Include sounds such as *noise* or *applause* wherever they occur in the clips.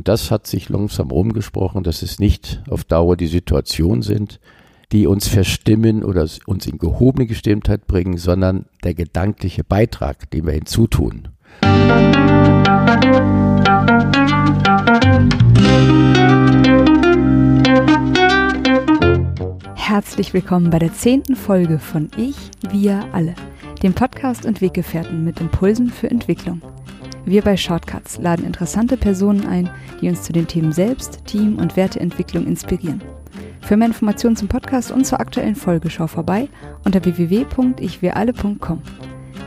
Und das hat sich langsam rumgesprochen, dass es nicht auf Dauer die Situation sind, die uns verstimmen oder uns in gehobene Gestimmtheit bringen, sondern der gedankliche Beitrag, den wir hinzutun. Herzlich willkommen bei der zehnten Folge von Ich, Wir, Alle, dem Podcast und Weggefährten mit Impulsen für Entwicklung. Wir bei Shortcuts laden interessante Personen ein, die uns zu den Themen Selbst, Team und Werteentwicklung inspirieren. Für mehr Informationen zum Podcast und zur aktuellen Folge schau vorbei unter www.ichwiralle.com.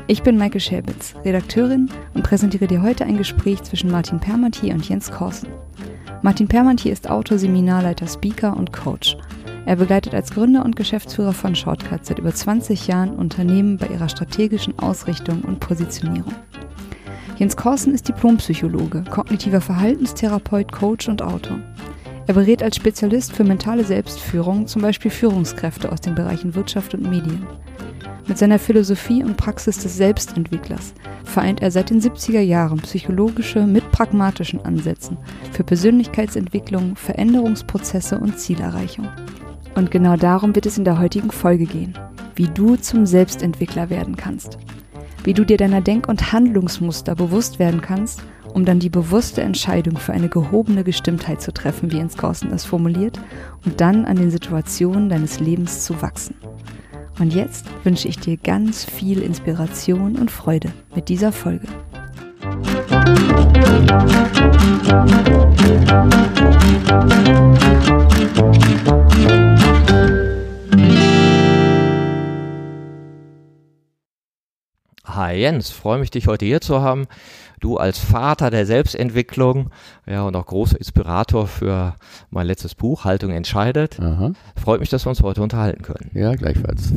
Ich bin Maike Schäbitz, Redakteurin und präsentiere dir heute ein Gespräch zwischen Martin Permantier und Jens Korsen. Martin Permantier ist Autor, Seminarleiter, Speaker und Coach. Er begleitet als Gründer und Geschäftsführer von Shortcuts seit über 20 Jahren Unternehmen bei ihrer strategischen Ausrichtung und Positionierung. Jens Korsen ist Diplompsychologe, kognitiver Verhaltenstherapeut, Coach und Autor. Er berät als Spezialist für mentale Selbstführung zum Beispiel Führungskräfte aus den Bereichen Wirtschaft und Medien. Mit seiner Philosophie und Praxis des Selbstentwicklers vereint er seit den 70er Jahren psychologische mit pragmatischen Ansätzen für Persönlichkeitsentwicklung, Veränderungsprozesse und Zielerreichung. Und genau darum wird es in der heutigen Folge gehen, wie du zum Selbstentwickler werden kannst wie du dir deiner Denk- und Handlungsmuster bewusst werden kannst, um dann die bewusste Entscheidung für eine gehobene Gestimmtheit zu treffen, wie Jens Gorsen es formuliert, und dann an den Situationen deines Lebens zu wachsen. Und jetzt wünsche ich dir ganz viel Inspiration und Freude mit dieser Folge. Jens, freue mich, dich heute hier zu haben. Du als Vater der Selbstentwicklung, ja, und auch großer Inspirator für mein letztes Buch, Haltung entscheidet. Aha. Freut mich, dass wir uns heute unterhalten können. Ja, gleichfalls.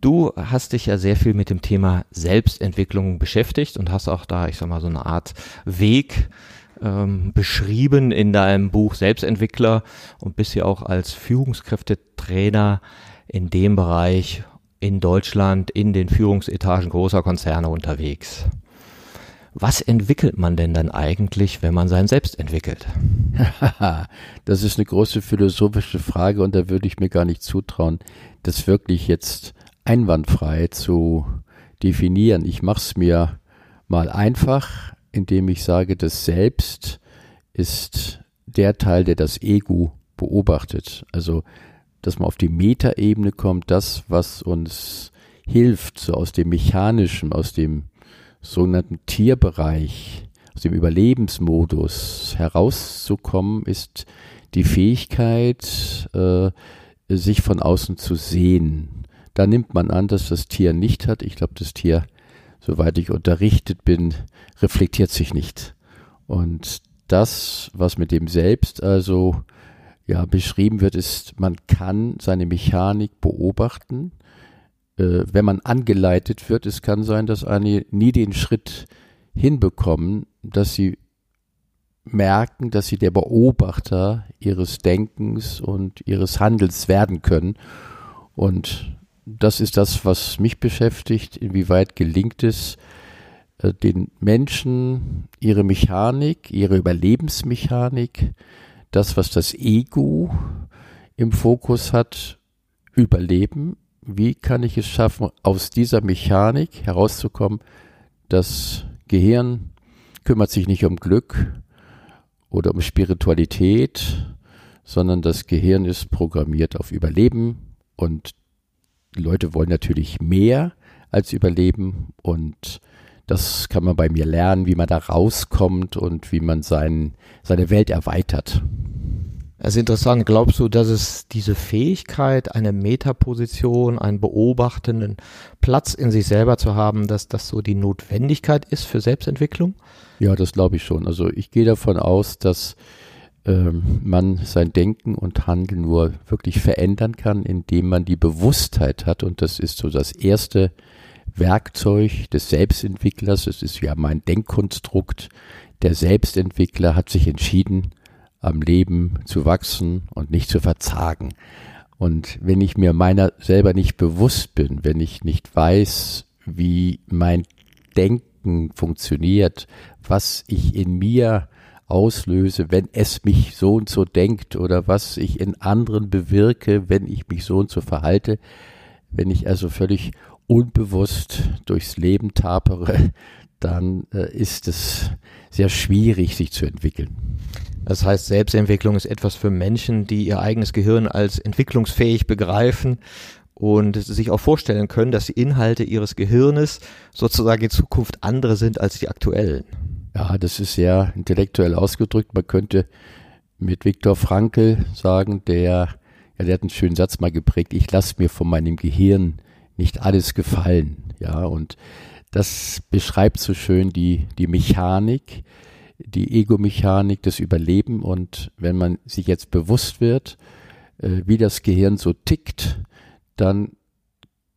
Du hast dich ja sehr viel mit dem Thema Selbstentwicklung beschäftigt und hast auch da, ich sag mal, so eine Art Weg ähm, beschrieben in deinem Buch Selbstentwickler und bist ja auch als Führungskräftetrainer in dem Bereich in Deutschland in den Führungsetagen großer Konzerne unterwegs. Was entwickelt man denn dann eigentlich, wenn man sein Selbst entwickelt? *laughs* das ist eine große philosophische Frage und da würde ich mir gar nicht zutrauen, das wirklich jetzt einwandfrei zu definieren. Ich mache es mir mal einfach, indem ich sage, das Selbst ist der Teil, der das Ego beobachtet. Also dass man auf die Metaebene kommt, das, was uns hilft, so aus dem mechanischen, aus dem sogenannten Tierbereich, aus dem Überlebensmodus herauszukommen, ist die Fähigkeit, äh, sich von außen zu sehen. Da nimmt man an, dass das Tier nicht hat. Ich glaube, das Tier, soweit ich unterrichtet bin, reflektiert sich nicht. Und das, was mit dem Selbst also ja, beschrieben wird, ist, man kann seine Mechanik beobachten. Äh, wenn man angeleitet wird, es kann sein, dass einige nie den Schritt hinbekommen, dass sie merken, dass sie der Beobachter ihres Denkens und ihres Handels werden können. Und das ist das, was mich beschäftigt. Inwieweit gelingt es, äh, den Menschen ihre Mechanik, ihre Überlebensmechanik das, was das Ego im Fokus hat, überleben. Wie kann ich es schaffen, aus dieser Mechanik herauszukommen? Das Gehirn kümmert sich nicht um Glück oder um Spiritualität, sondern das Gehirn ist programmiert auf Überleben und Leute wollen natürlich mehr als Überleben und das kann man bei mir lernen, wie man da rauskommt und wie man sein, seine Welt erweitert. Das ist interessant. Glaubst du, dass es diese Fähigkeit, eine Metaposition, einen beobachtenden Platz in sich selber zu haben, dass das so die Notwendigkeit ist für Selbstentwicklung? Ja, das glaube ich schon. Also ich gehe davon aus, dass ähm, man sein Denken und Handeln nur wirklich verändern kann, indem man die Bewusstheit hat. Und das ist so das erste Werkzeug des Selbstentwicklers. Es ist ja mein Denkkonstrukt. Der Selbstentwickler hat sich entschieden, am Leben zu wachsen und nicht zu verzagen. Und wenn ich mir meiner selber nicht bewusst bin, wenn ich nicht weiß, wie mein Denken funktioniert, was ich in mir auslöse, wenn es mich so und so denkt oder was ich in anderen bewirke, wenn ich mich so und so verhalte. Wenn ich also völlig unbewusst durchs Leben tapere, dann äh, ist es sehr schwierig, sich zu entwickeln. Das heißt, Selbstentwicklung ist etwas für Menschen, die ihr eigenes Gehirn als entwicklungsfähig begreifen und sich auch vorstellen können, dass die Inhalte ihres Gehirnes sozusagen in Zukunft andere sind als die aktuellen. Ja, das ist sehr intellektuell ausgedrückt. Man könnte mit Viktor Frankl sagen, der, ja, der hat einen schönen Satz mal geprägt, ich lasse mir von meinem Gehirn nicht alles gefallen. Ja, und das beschreibt so schön die, die Mechanik, die Ego-Mechanik, das Überleben. Und wenn man sich jetzt bewusst wird, äh, wie das Gehirn so tickt, dann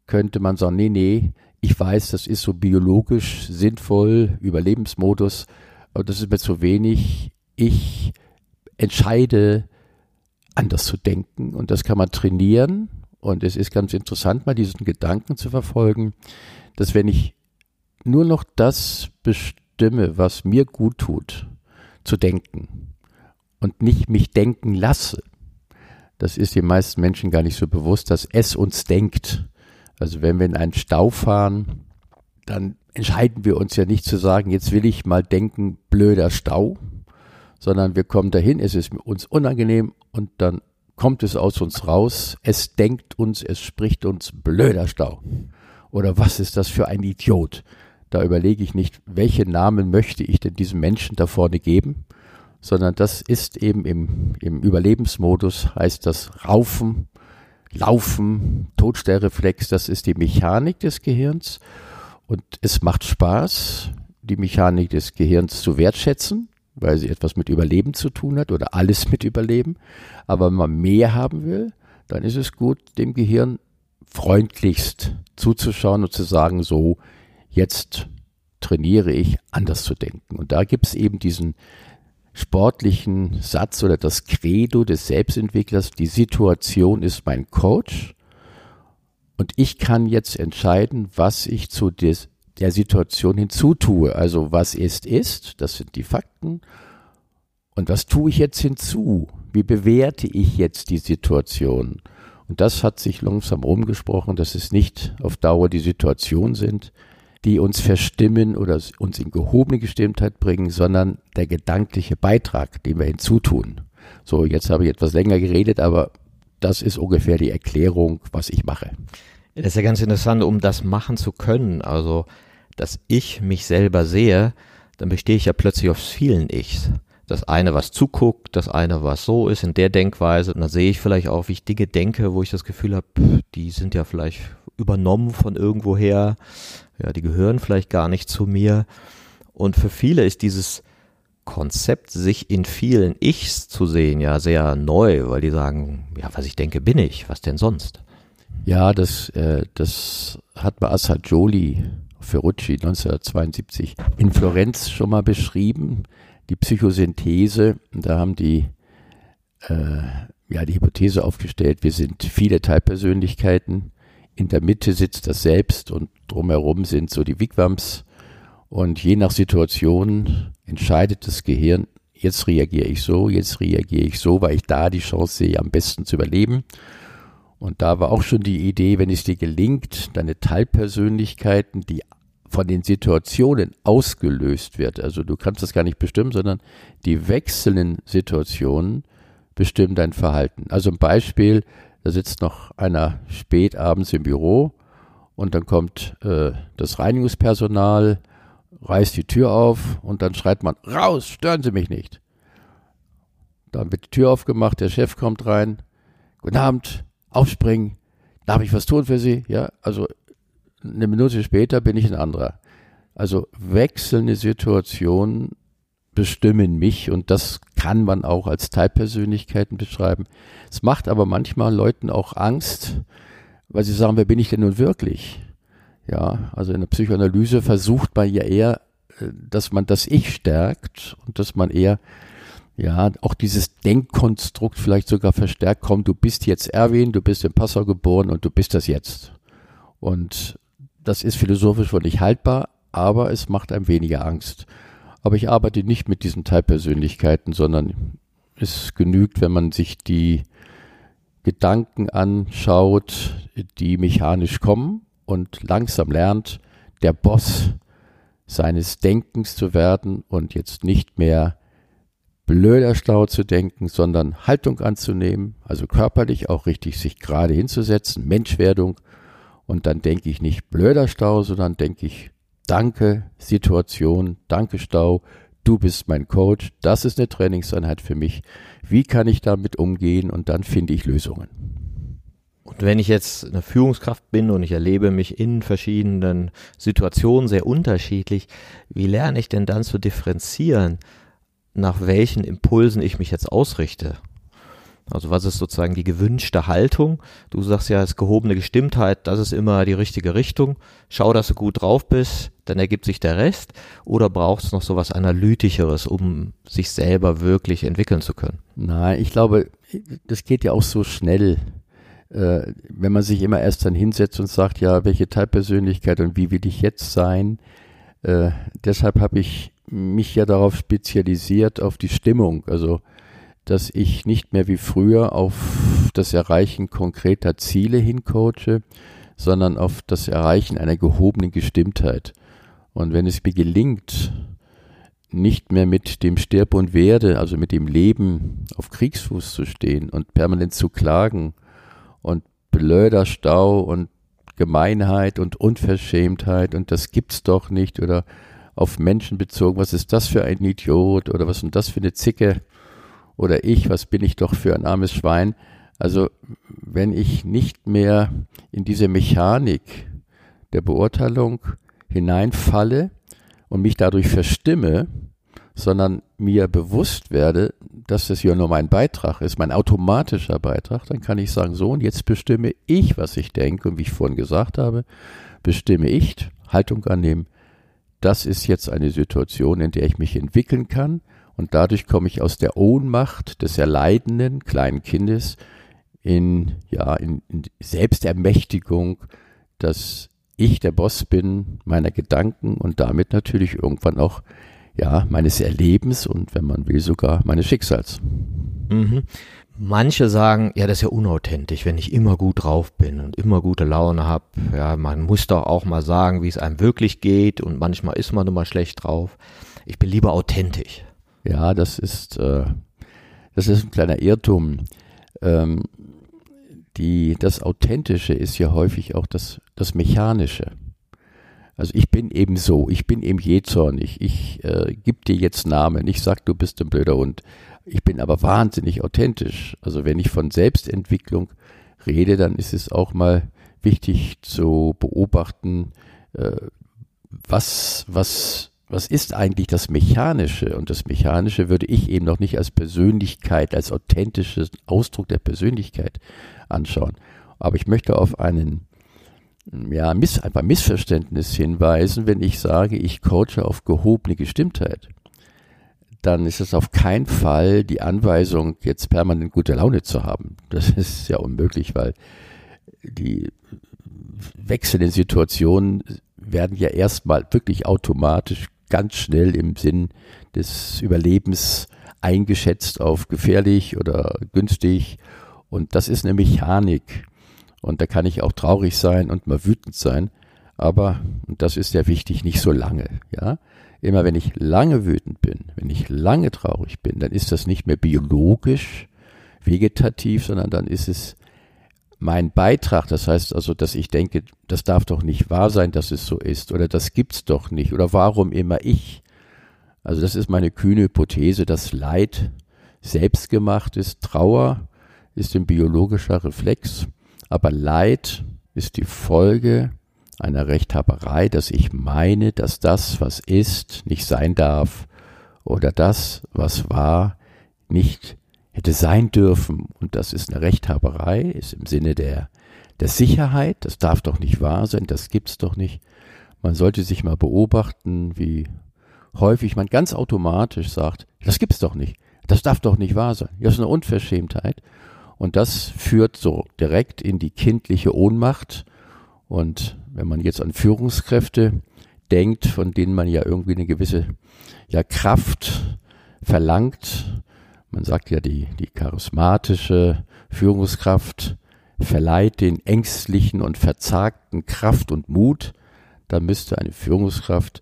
könnte man sagen, nee, nee, ich weiß, das ist so biologisch sinnvoll, Überlebensmodus, aber das ist mir zu wenig. Ich entscheide, anders zu denken und das kann man trainieren. Und es ist ganz interessant, mal diesen Gedanken zu verfolgen, dass wenn ich nur noch das bestimme, was mir gut tut, zu denken und nicht mich denken lasse, das ist den meisten Menschen gar nicht so bewusst, dass es uns denkt. Also wenn wir in einen Stau fahren, dann entscheiden wir uns ja nicht zu sagen, jetzt will ich mal denken, blöder Stau, sondern wir kommen dahin, es ist uns unangenehm und dann kommt es aus uns raus, es denkt uns, es spricht uns, blöder Stau. Oder was ist das für ein Idiot? Da überlege ich nicht, welche Namen möchte ich denn diesem Menschen da vorne geben, sondern das ist eben im, im Überlebensmodus, heißt das Raufen, Laufen, Todstellreflex, das ist die Mechanik des Gehirns und es macht Spaß, die Mechanik des Gehirns zu wertschätzen, weil sie etwas mit Überleben zu tun hat oder alles mit Überleben. Aber wenn man mehr haben will, dann ist es gut, dem Gehirn freundlichst zuzuschauen und zu sagen, so, jetzt trainiere ich, anders zu denken. Und da gibt es eben diesen sportlichen Satz oder das Credo des Selbstentwicklers, die Situation ist mein Coach und ich kann jetzt entscheiden, was ich zu des, der Situation hinzutue. Also was ist, ist, das sind die Fakten. Und was tue ich jetzt hinzu? Wie bewerte ich jetzt die Situation? Und das hat sich langsam umgesprochen, dass es nicht auf Dauer die Situation sind, die uns verstimmen oder uns in gehobene Gestimmtheit bringen, sondern der gedankliche Beitrag, den wir hinzutun. So, jetzt habe ich etwas länger geredet, aber das ist ungefähr die Erklärung, was ich mache. Das ist ja ganz interessant, um das machen zu können. Also, dass ich mich selber sehe, dann bestehe ich ja plötzlich aus vielen Ichs. Das eine, was zuguckt, das eine, was so ist in der Denkweise. Und dann sehe ich vielleicht auch, wie ich Dinge denke, wo ich das Gefühl habe, die sind ja vielleicht übernommen von irgendwoher ja, die gehören vielleicht gar nicht zu mir. Und für viele ist dieses Konzept, sich in vielen Ichs zu sehen, ja sehr neu, weil die sagen, ja, was ich denke, bin ich, was denn sonst? Ja, das, äh, das hat Assa Jolie Ferrucci 1972 in Florenz schon mal beschrieben, die Psychosynthese. Da haben die äh, ja die Hypothese aufgestellt, wir sind viele Teilpersönlichkeiten in der Mitte sitzt das Selbst und drumherum sind so die Wigwams. Und je nach Situation entscheidet das Gehirn, jetzt reagiere ich so, jetzt reagiere ich so, weil ich da die Chance sehe, am besten zu überleben. Und da war auch schon die Idee, wenn es dir gelingt, deine Teilpersönlichkeiten, die von den Situationen ausgelöst wird, also du kannst das gar nicht bestimmen, sondern die wechselnden Situationen bestimmen dein Verhalten. Also ein Beispiel, da sitzt noch einer spät abends im Büro und dann kommt äh, das Reinigungspersonal, reißt die Tür auf und dann schreit man, raus, stören Sie mich nicht. Dann wird die Tür aufgemacht, der Chef kommt rein, guten Abend, aufspringen, darf ich was tun für Sie? Ja, also eine Minute später bin ich ein anderer. Also wechselnde Situationen bestimmen mich und das kann man auch als Teilpersönlichkeiten beschreiben. Es macht aber manchmal Leuten auch Angst, weil sie sagen, wer bin ich denn nun wirklich? Ja, also in der Psychoanalyse versucht man ja eher, äh, dass man das Ich stärkt und dass man eher ja, auch dieses Denkkonstrukt vielleicht sogar verstärkt, komm, du bist jetzt Erwin, du bist in Passau geboren und du bist das jetzt. Und das ist philosophisch wohl nicht haltbar, aber es macht einem weniger Angst. Aber ich arbeite nicht mit diesen Teilpersönlichkeiten, sondern es genügt, wenn man sich die Gedanken anschaut, die mechanisch kommen und langsam lernt, der Boss seines Denkens zu werden und jetzt nicht mehr blöder Stau zu denken, sondern Haltung anzunehmen, also körperlich auch richtig sich gerade hinzusetzen, Menschwerdung. Und dann denke ich nicht blöder Stau, sondern denke ich Danke Situation, danke Stau, du bist mein Coach, das ist eine Trainingseinheit für mich. Wie kann ich damit umgehen und dann finde ich Lösungen. Und wenn ich jetzt eine Führungskraft bin und ich erlebe mich in verschiedenen Situationen sehr unterschiedlich, wie lerne ich denn dann zu differenzieren, nach welchen Impulsen ich mich jetzt ausrichte? Also was ist sozusagen die gewünschte Haltung? Du sagst ja, es gehobene Gestimmtheit, das ist immer die richtige Richtung. Schau, dass du gut drauf bist, dann ergibt sich der Rest. Oder braucht es noch so was Analytischeres, um sich selber wirklich entwickeln zu können? Nein, ich glaube, das geht ja auch so schnell. Äh, wenn man sich immer erst dann hinsetzt und sagt, ja, welche Teilpersönlichkeit und wie will ich jetzt sein? Äh, deshalb habe ich mich ja darauf spezialisiert, auf die Stimmung. Also dass ich nicht mehr wie früher auf das Erreichen konkreter Ziele hincoache, sondern auf das Erreichen einer gehobenen Gestimmtheit. Und wenn es mir gelingt, nicht mehr mit dem Stirb und Werde, also mit dem Leben auf Kriegsfuß zu stehen und permanent zu klagen und blöder Stau und Gemeinheit und Unverschämtheit und das gibt's doch nicht oder auf Menschen bezogen, was ist das für ein Idiot oder was ist das für eine Zicke, oder ich, was bin ich doch für ein armes Schwein. Also wenn ich nicht mehr in diese Mechanik der Beurteilung hineinfalle und mich dadurch verstimme, sondern mir bewusst werde, dass das ja nur mein Beitrag ist, mein automatischer Beitrag, dann kann ich sagen, so und jetzt bestimme ich, was ich denke und wie ich vorhin gesagt habe, bestimme ich, Haltung annehmen, das ist jetzt eine Situation, in der ich mich entwickeln kann und dadurch komme ich aus der Ohnmacht des erleidenden kleinen Kindes in, ja, in, in Selbstermächtigung, dass ich der Boss bin meiner Gedanken und damit natürlich irgendwann auch ja, meines Erlebens und wenn man will sogar meines Schicksals. Mhm. Manche sagen, ja, das ist ja unauthentisch, wenn ich immer gut drauf bin und immer gute Laune habe. Ja, man muss doch auch mal sagen, wie es einem wirklich geht und manchmal ist man immer schlecht drauf. Ich bin lieber authentisch. Ja, das ist, äh, das ist ein kleiner Irrtum. Ähm, die, das Authentische ist ja häufig auch das, das Mechanische. Also ich bin eben so, ich bin eben jähzornig, ich äh, gebe dir jetzt Namen, ich sag, du bist ein blöder Hund. Ich bin aber wahnsinnig authentisch. Also wenn ich von Selbstentwicklung rede, dann ist es auch mal wichtig zu beobachten, äh, was, was was ist eigentlich das Mechanische? Und das Mechanische würde ich eben noch nicht als Persönlichkeit, als authentisches Ausdruck der Persönlichkeit anschauen. Aber ich möchte auf einen, ja, Miss, ein paar Missverständnis hinweisen, wenn ich sage, ich coache auf gehobene Gestimmtheit. Dann ist es auf keinen Fall die Anweisung, jetzt permanent gute Laune zu haben. Das *laughs* ist ja unmöglich, weil die wechselnden Situationen werden ja erstmal wirklich automatisch ganz schnell im Sinn des Überlebens eingeschätzt auf gefährlich oder günstig. Und das ist eine Mechanik. Und da kann ich auch traurig sein und mal wütend sein. Aber, und das ist ja wichtig, nicht so lange, ja. Immer wenn ich lange wütend bin, wenn ich lange traurig bin, dann ist das nicht mehr biologisch, vegetativ, sondern dann ist es mein Beitrag, das heißt also, dass ich denke, das darf doch nicht wahr sein, dass es so ist oder das gibt's doch nicht oder warum immer ich. Also das ist meine kühne Hypothese, dass Leid selbstgemacht ist, Trauer ist ein biologischer Reflex, aber Leid ist die Folge einer Rechthaberei, dass ich meine, dass das, was ist, nicht sein darf oder das, was war, nicht hätte sein dürfen. Und das ist eine Rechthaberei, ist im Sinne der, der Sicherheit. Das darf doch nicht wahr sein, das gibt's doch nicht. Man sollte sich mal beobachten, wie häufig man ganz automatisch sagt, das gibt's doch nicht. Das darf doch nicht wahr sein. Das ist eine Unverschämtheit. Und das führt so direkt in die kindliche Ohnmacht. Und wenn man jetzt an Führungskräfte denkt, von denen man ja irgendwie eine gewisse ja, Kraft verlangt. Man sagt ja, die, die charismatische Führungskraft verleiht den ängstlichen und verzagten Kraft und Mut. Da müsste eine Führungskraft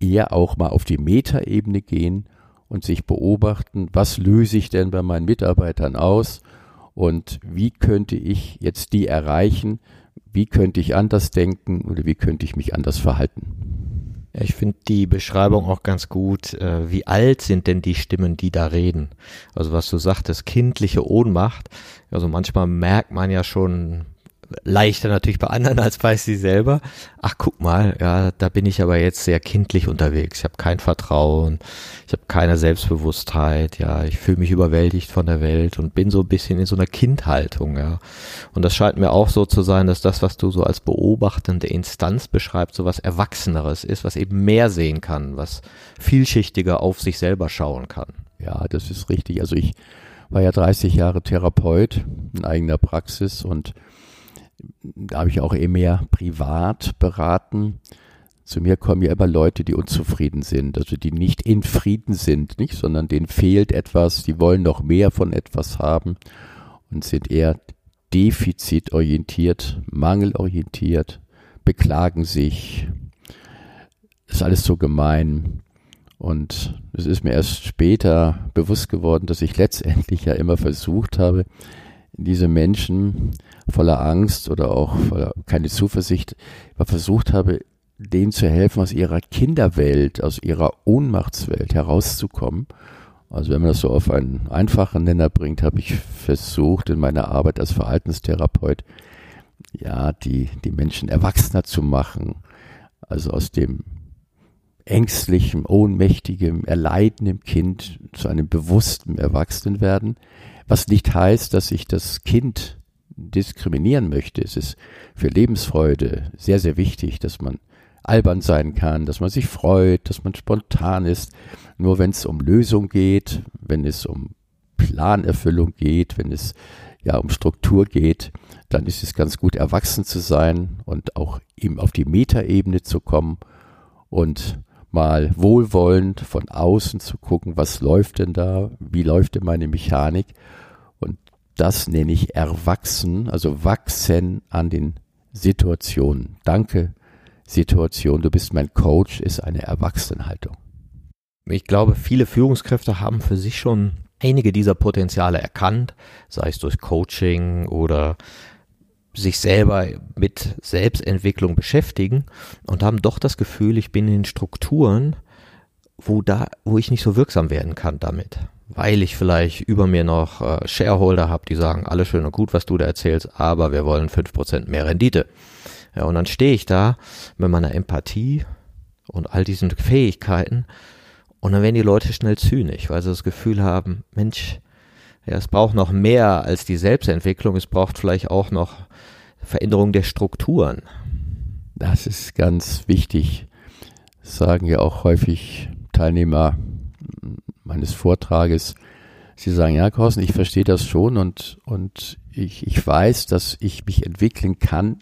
eher auch mal auf die Metaebene gehen und sich beobachten, was löse ich denn bei meinen Mitarbeitern aus und wie könnte ich jetzt die erreichen, wie könnte ich anders denken oder wie könnte ich mich anders verhalten. Ich finde die Beschreibung auch ganz gut. Äh, wie alt sind denn die Stimmen, die da reden? Also was du sagtest, kindliche Ohnmacht. Also manchmal merkt man ja schon leichter natürlich bei anderen als bei sie selber. Ach, guck mal, ja, da bin ich aber jetzt sehr kindlich unterwegs. Ich habe kein Vertrauen, ich habe keine Selbstbewusstheit, ja, ich fühle mich überwältigt von der Welt und bin so ein bisschen in so einer Kindhaltung, ja. Und das scheint mir auch so zu sein, dass das, was du so als beobachtende Instanz beschreibst, so was Erwachseneres ist, was eben mehr sehen kann, was vielschichtiger auf sich selber schauen kann. Ja, das ist richtig. Also ich war ja 30 Jahre Therapeut in eigener Praxis und da habe ich auch eher mehr privat beraten. Zu mir kommen ja immer Leute, die unzufrieden sind, also die nicht in Frieden sind, nicht, sondern denen fehlt etwas, die wollen noch mehr von etwas haben und sind eher defizitorientiert, mangelorientiert, beklagen sich. ist alles so gemein. Und es ist mir erst später bewusst geworden, dass ich letztendlich ja immer versucht habe, diese Menschen voller Angst oder auch voller keine Zuversicht versucht habe, denen zu helfen, aus ihrer Kinderwelt, aus ihrer Ohnmachtswelt herauszukommen. Also wenn man das so auf einen einfachen Nenner bringt, habe ich versucht in meiner Arbeit als Verhaltenstherapeut, ja, die, die Menschen erwachsener zu machen. Also aus dem ängstlichen, ohnmächtigen, erleidenden Kind zu einem bewussten Erwachsenen werden. Was nicht heißt, dass ich das Kind diskriminieren möchte. Es ist für Lebensfreude sehr, sehr wichtig, dass man albern sein kann, dass man sich freut, dass man spontan ist. Nur wenn es um Lösung geht, wenn es um Planerfüllung geht, wenn es ja um Struktur geht, dann ist es ganz gut, erwachsen zu sein und auch eben auf die Metaebene zu kommen und mal wohlwollend von außen zu gucken, was läuft denn da, wie läuft denn meine Mechanik. Das nenne ich erwachsen, also wachsen an den Situationen. Danke, Situation, du bist mein Coach, ist eine Erwachsenenhaltung. Ich glaube, viele Führungskräfte haben für sich schon einige dieser Potenziale erkannt, sei es durch Coaching oder sich selber mit Selbstentwicklung beschäftigen und haben doch das Gefühl, ich bin in Strukturen, wo da, wo ich nicht so wirksam werden kann damit. Weil ich vielleicht über mir noch äh, Shareholder habe, die sagen, alles schön und gut, was du da erzählst, aber wir wollen fünf Prozent mehr Rendite. Ja, und dann stehe ich da mit meiner Empathie und all diesen Fähigkeiten und dann werden die Leute schnell zynisch, weil sie das Gefühl haben, Mensch, ja, es braucht noch mehr als die Selbstentwicklung, es braucht vielleicht auch noch Veränderung der Strukturen. Das ist ganz wichtig. Sagen ja auch häufig Teilnehmer meines Vortrages. Sie sagen, ja, Carsten, ich verstehe das schon und, und ich, ich weiß, dass ich mich entwickeln kann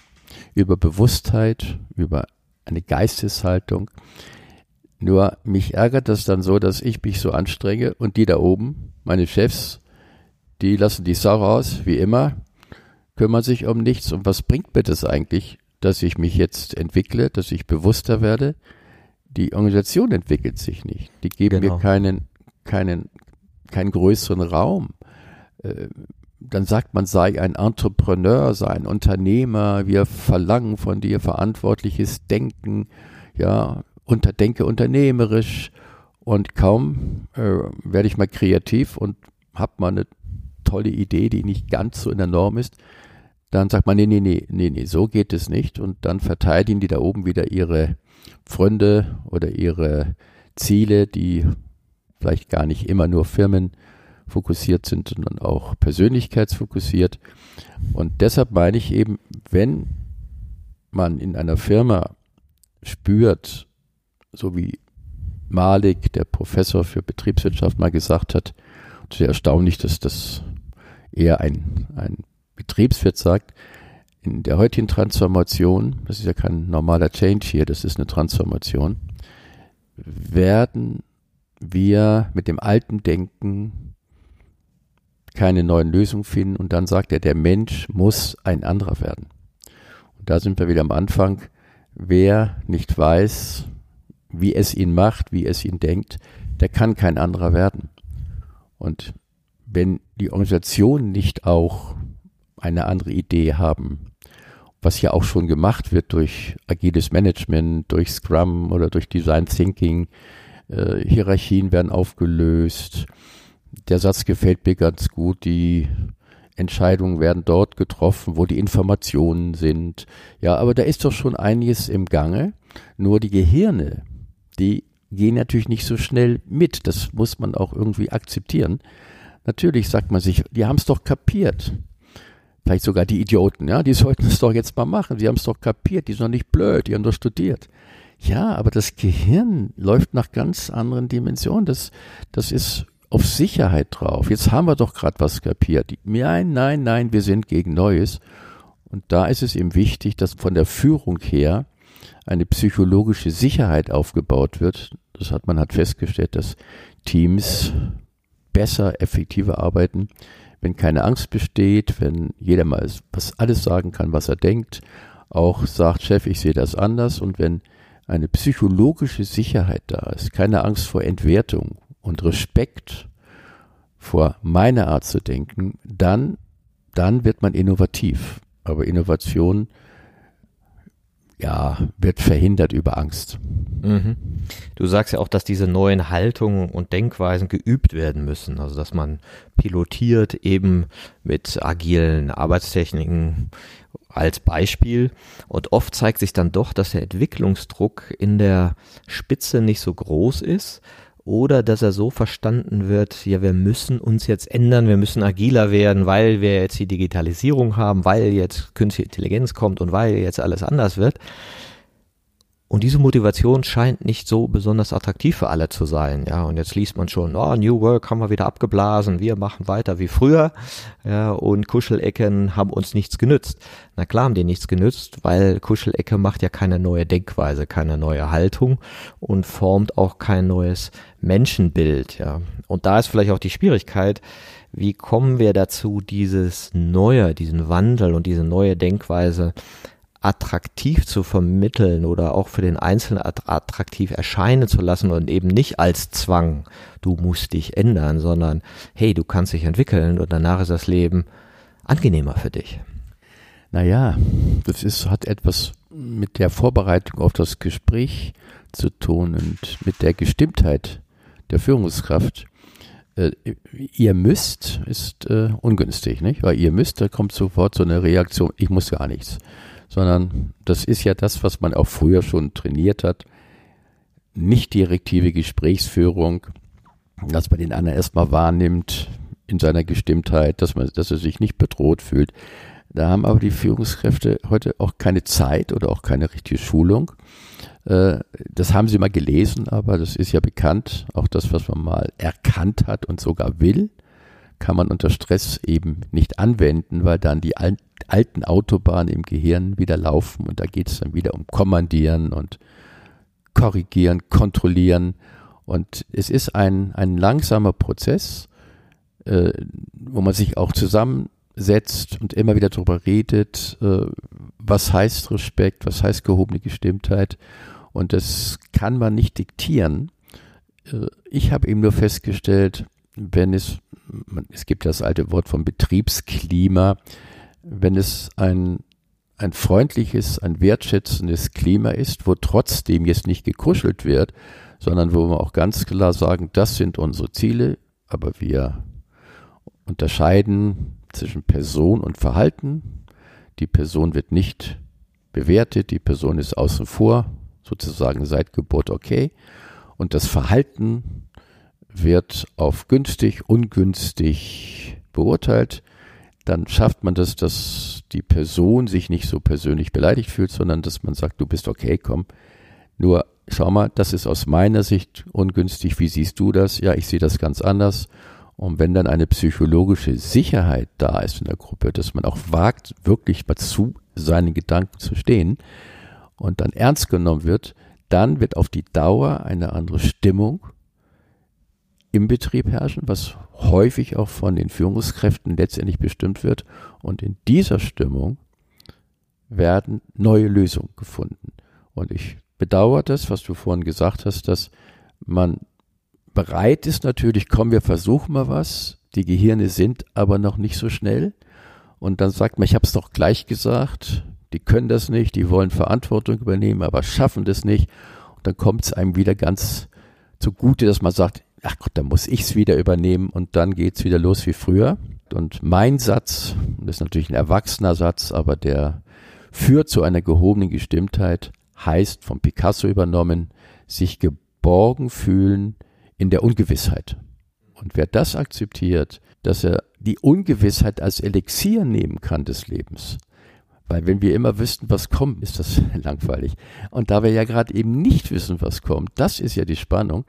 über Bewusstheit, über eine Geisteshaltung. Nur mich ärgert das dann so, dass ich mich so anstrenge und die da oben, meine Chefs, die lassen die Sau raus, wie immer, kümmern sich um nichts. Und was bringt mir das eigentlich, dass ich mich jetzt entwickle, dass ich bewusster werde? Die Organisation entwickelt sich nicht. Die geben genau. mir keinen, keinen, keinen größeren Raum. Äh, dann sagt man, sei ein Entrepreneur, sei ein Unternehmer, wir verlangen von dir verantwortliches Denken, ja, unter, denke unternehmerisch und kaum äh, werde ich mal kreativ und habe mal eine tolle Idee, die nicht ganz so in der Norm ist, dann sagt man, nee, nee, nee, nee, nee, so geht es nicht. Und dann verteidigen die da oben wieder ihre Freunde oder ihre Ziele, die vielleicht gar nicht immer nur Firmen fokussiert sind, sondern auch persönlichkeitsfokussiert. Und deshalb meine ich eben, wenn man in einer Firma spürt, so wie Malik, der Professor für Betriebswirtschaft, mal gesagt hat, sehr erstaunlich, dass das eher ein, ein Betriebswirt sagt, in der heutigen Transformation, das ist ja kein normaler Change hier, das ist eine Transformation, werden wir mit dem alten Denken keine neuen Lösungen finden und dann sagt er, der Mensch muss ein anderer werden. Und da sind wir wieder am Anfang. Wer nicht weiß, wie es ihn macht, wie es ihn denkt, der kann kein anderer werden. Und wenn die Organisationen nicht auch eine andere Idee haben, was ja auch schon gemacht wird durch agiles Management, durch Scrum oder durch Design Thinking. Äh, Hierarchien werden aufgelöst. Der Satz gefällt mir ganz gut. Die Entscheidungen werden dort getroffen, wo die Informationen sind. Ja, aber da ist doch schon einiges im Gange. Nur die Gehirne, die gehen natürlich nicht so schnell mit. Das muss man auch irgendwie akzeptieren. Natürlich sagt man sich, die haben es doch kapiert vielleicht sogar die Idioten, ja, die sollten es doch jetzt mal machen. Die haben es doch kapiert, die sind doch nicht blöd, die haben doch studiert. Ja, aber das Gehirn läuft nach ganz anderen Dimensionen. Das, das ist auf Sicherheit drauf. Jetzt haben wir doch gerade was kapiert. Nein, nein, nein, wir sind gegen Neues. Und da ist es eben wichtig, dass von der Führung her eine psychologische Sicherheit aufgebaut wird. Das hat man hat festgestellt, dass Teams besser, effektiver arbeiten, wenn keine Angst besteht, wenn jeder mal was alles sagen kann, was er denkt, auch sagt, Chef, ich sehe das anders und wenn eine psychologische Sicherheit da ist, keine Angst vor Entwertung und Respekt vor meiner Art zu denken, dann, dann wird man innovativ. Aber Innovation ja, wird verhindert über Angst. Mhm. Du sagst ja auch, dass diese neuen Haltungen und Denkweisen geübt werden müssen. Also, dass man pilotiert eben mit agilen Arbeitstechniken als Beispiel. Und oft zeigt sich dann doch, dass der Entwicklungsdruck in der Spitze nicht so groß ist oder dass er so verstanden wird, ja, wir müssen uns jetzt ändern, wir müssen agiler werden, weil wir jetzt die Digitalisierung haben, weil jetzt künstliche Intelligenz kommt und weil jetzt alles anders wird. Und diese Motivation scheint nicht so besonders attraktiv für alle zu sein. Ja, und jetzt liest man schon, oh, New Work haben wir wieder abgeblasen, wir machen weiter wie früher. Ja, und Kuschelecken haben uns nichts genützt. Na klar haben die nichts genützt, weil Kuschelecke macht ja keine neue Denkweise, keine neue Haltung und formt auch kein neues Menschenbild. Ja, und da ist vielleicht auch die Schwierigkeit, wie kommen wir dazu, dieses Neue, diesen Wandel und diese neue Denkweise attraktiv zu vermitteln oder auch für den Einzelnen attraktiv erscheinen zu lassen und eben nicht als Zwang, du musst dich ändern, sondern hey, du kannst dich entwickeln und danach ist das Leben angenehmer für dich. Naja, das ist, hat etwas mit der Vorbereitung auf das Gespräch zu tun und mit der Gestimmtheit der Führungskraft. Äh, ihr müsst ist äh, ungünstig, nicht? Weil ihr müsst, da kommt sofort so eine Reaktion, ich muss gar nichts sondern das ist ja das, was man auch früher schon trainiert hat. Nicht direktive Gesprächsführung, dass man den anderen erstmal wahrnimmt in seiner Gestimmtheit, dass man, dass er sich nicht bedroht fühlt. Da haben aber die Führungskräfte heute auch keine Zeit oder auch keine richtige Schulung. Äh, das haben sie mal gelesen, aber das ist ja bekannt. Auch das, was man mal erkannt hat und sogar will, kann man unter Stress eben nicht anwenden, weil dann die alten Autobahnen im Gehirn wieder laufen und da geht es dann wieder um Kommandieren und Korrigieren, Kontrollieren. Und es ist ein, ein langsamer Prozess, äh, wo man sich auch zusammensetzt und immer wieder darüber redet, äh, was heißt Respekt, was heißt gehobene Gestimmtheit. Und das kann man nicht diktieren. Äh, ich habe eben nur festgestellt, wenn es, es gibt das alte Wort vom Betriebsklima, wenn es ein, ein freundliches, ein wertschätzendes Klima ist, wo trotzdem jetzt nicht gekuschelt wird, sondern wo wir auch ganz klar sagen, das sind unsere Ziele, aber wir unterscheiden zwischen Person und Verhalten. Die Person wird nicht bewertet, die Person ist außen vor, sozusagen seit Geburt okay. Und das Verhalten wird auf günstig, ungünstig beurteilt dann schafft man das, dass die Person sich nicht so persönlich beleidigt fühlt, sondern dass man sagt, du bist okay, komm. Nur schau mal, das ist aus meiner Sicht ungünstig. Wie siehst du das? Ja, ich sehe das ganz anders. Und wenn dann eine psychologische Sicherheit da ist in der Gruppe, dass man auch wagt, wirklich mal zu seinen Gedanken zu stehen und dann ernst genommen wird, dann wird auf die Dauer eine andere Stimmung im Betrieb herrschen, was häufig auch von den Führungskräften letztendlich bestimmt wird. Und in dieser Stimmung werden neue Lösungen gefunden. Und ich bedauere das, was du vorhin gesagt hast, dass man bereit ist natürlich, komm, wir versuchen mal was. Die Gehirne sind aber noch nicht so schnell. Und dann sagt man, ich habe es doch gleich gesagt, die können das nicht, die wollen Verantwortung übernehmen, aber schaffen das nicht. Und dann kommt es einem wieder ganz zugute, dass man sagt, ach Gott, dann muss ich es wieder übernehmen und dann geht es wieder los wie früher. Und mein Satz, das ist natürlich ein erwachsener Satz, aber der führt zu einer gehobenen Gestimmtheit, heißt vom Picasso übernommen, sich geborgen fühlen in der Ungewissheit. Und wer das akzeptiert, dass er die Ungewissheit als Elixier nehmen kann des Lebens, weil wenn wir immer wüssten, was kommt, ist das *laughs* langweilig. Und da wir ja gerade eben nicht wissen, was kommt, das ist ja die Spannung.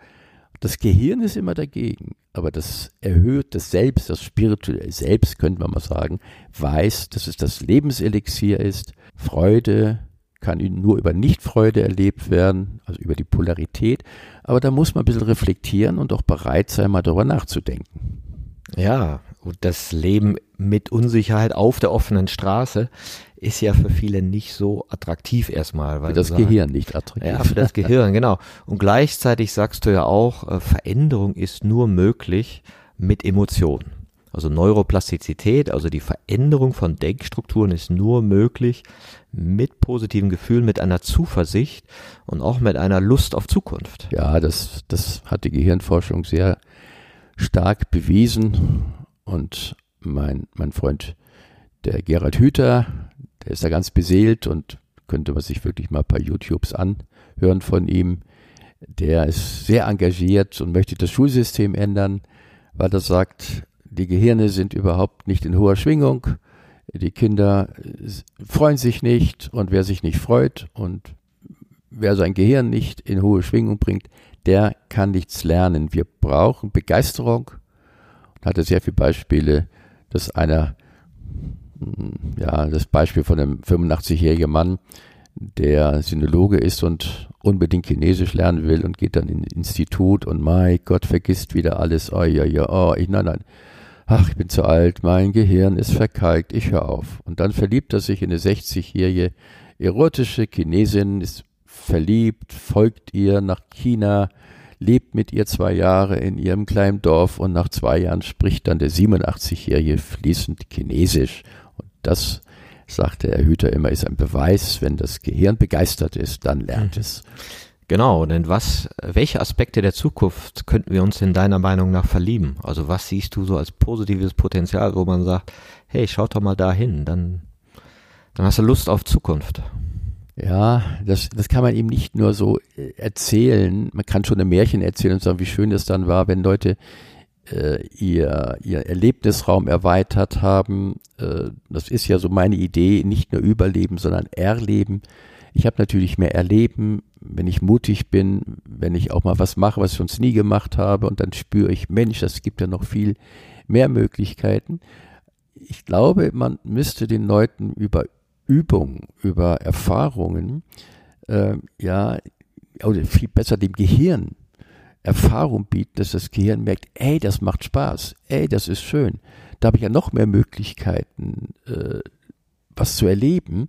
Das Gehirn ist immer dagegen, aber das erhöht das Selbst, das spirituelle Selbst, könnte man mal sagen, weiß, dass es das Lebenselixier ist. Freude kann nur über Nichtfreude erlebt werden, also über die Polarität. Aber da muss man ein bisschen reflektieren und auch bereit sein, mal darüber nachzudenken. Ja, das Leben mit Unsicherheit auf der offenen Straße ist ja für viele nicht so attraktiv erstmal. Weil für das sagen, Gehirn nicht attraktiv. Ja, für das *laughs* Gehirn, genau. Und gleichzeitig sagst du ja auch, äh, Veränderung ist nur möglich mit Emotionen. Also Neuroplastizität, also die Veränderung von Denkstrukturen ist nur möglich mit positiven Gefühlen, mit einer Zuversicht und auch mit einer Lust auf Zukunft. Ja, das, das hat die Gehirnforschung sehr stark bewiesen. Und mein, mein Freund, der Gerald Hüther, der ist da ganz beseelt und könnte man sich wirklich mal ein paar YouTubes anhören von ihm. Der ist sehr engagiert und möchte das Schulsystem ändern, weil er sagt, die Gehirne sind überhaupt nicht in hoher Schwingung. Die Kinder freuen sich nicht und wer sich nicht freut und wer sein Gehirn nicht in hohe Schwingung bringt, der kann nichts lernen. Wir brauchen Begeisterung. Hatte sehr viele Beispiele, dass einer ja, das Beispiel von einem 85-jährigen Mann, der Sinologe ist und unbedingt Chinesisch lernen will und geht dann in ein Institut und mein Gott, vergisst wieder alles. Oh ja, ja, oh, ich, nein, nein. Ach, ich bin zu alt, mein Gehirn ist verkalkt, ich höre auf. Und dann verliebt er sich in eine 60-jährige erotische Chinesin, ist verliebt, folgt ihr nach China, lebt mit ihr zwei Jahre in ihrem kleinen Dorf und nach zwei Jahren spricht dann der 87-Jährige fließend Chinesisch das, sagte Herr Hüter immer, ist ein Beweis, wenn das Gehirn begeistert ist, dann lernt mhm. es. Genau, denn was, welche Aspekte der Zukunft könnten wir uns in deiner Meinung nach verlieben? Also was siehst du so als positives Potenzial, wo man sagt, hey, schaut doch mal dahin, dann, dann hast du Lust auf Zukunft. Ja, das, das kann man ihm nicht nur so äh, erzählen. Man kann schon ein Märchen erzählen und sagen, wie schön es dann war, wenn Leute äh, ihr, ihr Erlebnisraum erweitert haben. Äh, das ist ja so meine Idee, nicht nur überleben, sondern erleben. Ich habe natürlich mehr erleben, wenn ich mutig bin, wenn ich auch mal was mache, was ich sonst nie gemacht habe und dann spüre ich, Mensch, das gibt ja noch viel mehr Möglichkeiten. Ich glaube, man müsste den Leuten über Übung, über Erfahrungen, äh, ja, oder viel besser dem Gehirn Erfahrung bieten, dass das Gehirn merkt, ey, das macht Spaß, ey, das ist schön. Da habe ich ja noch mehr Möglichkeiten, äh, was zu erleben.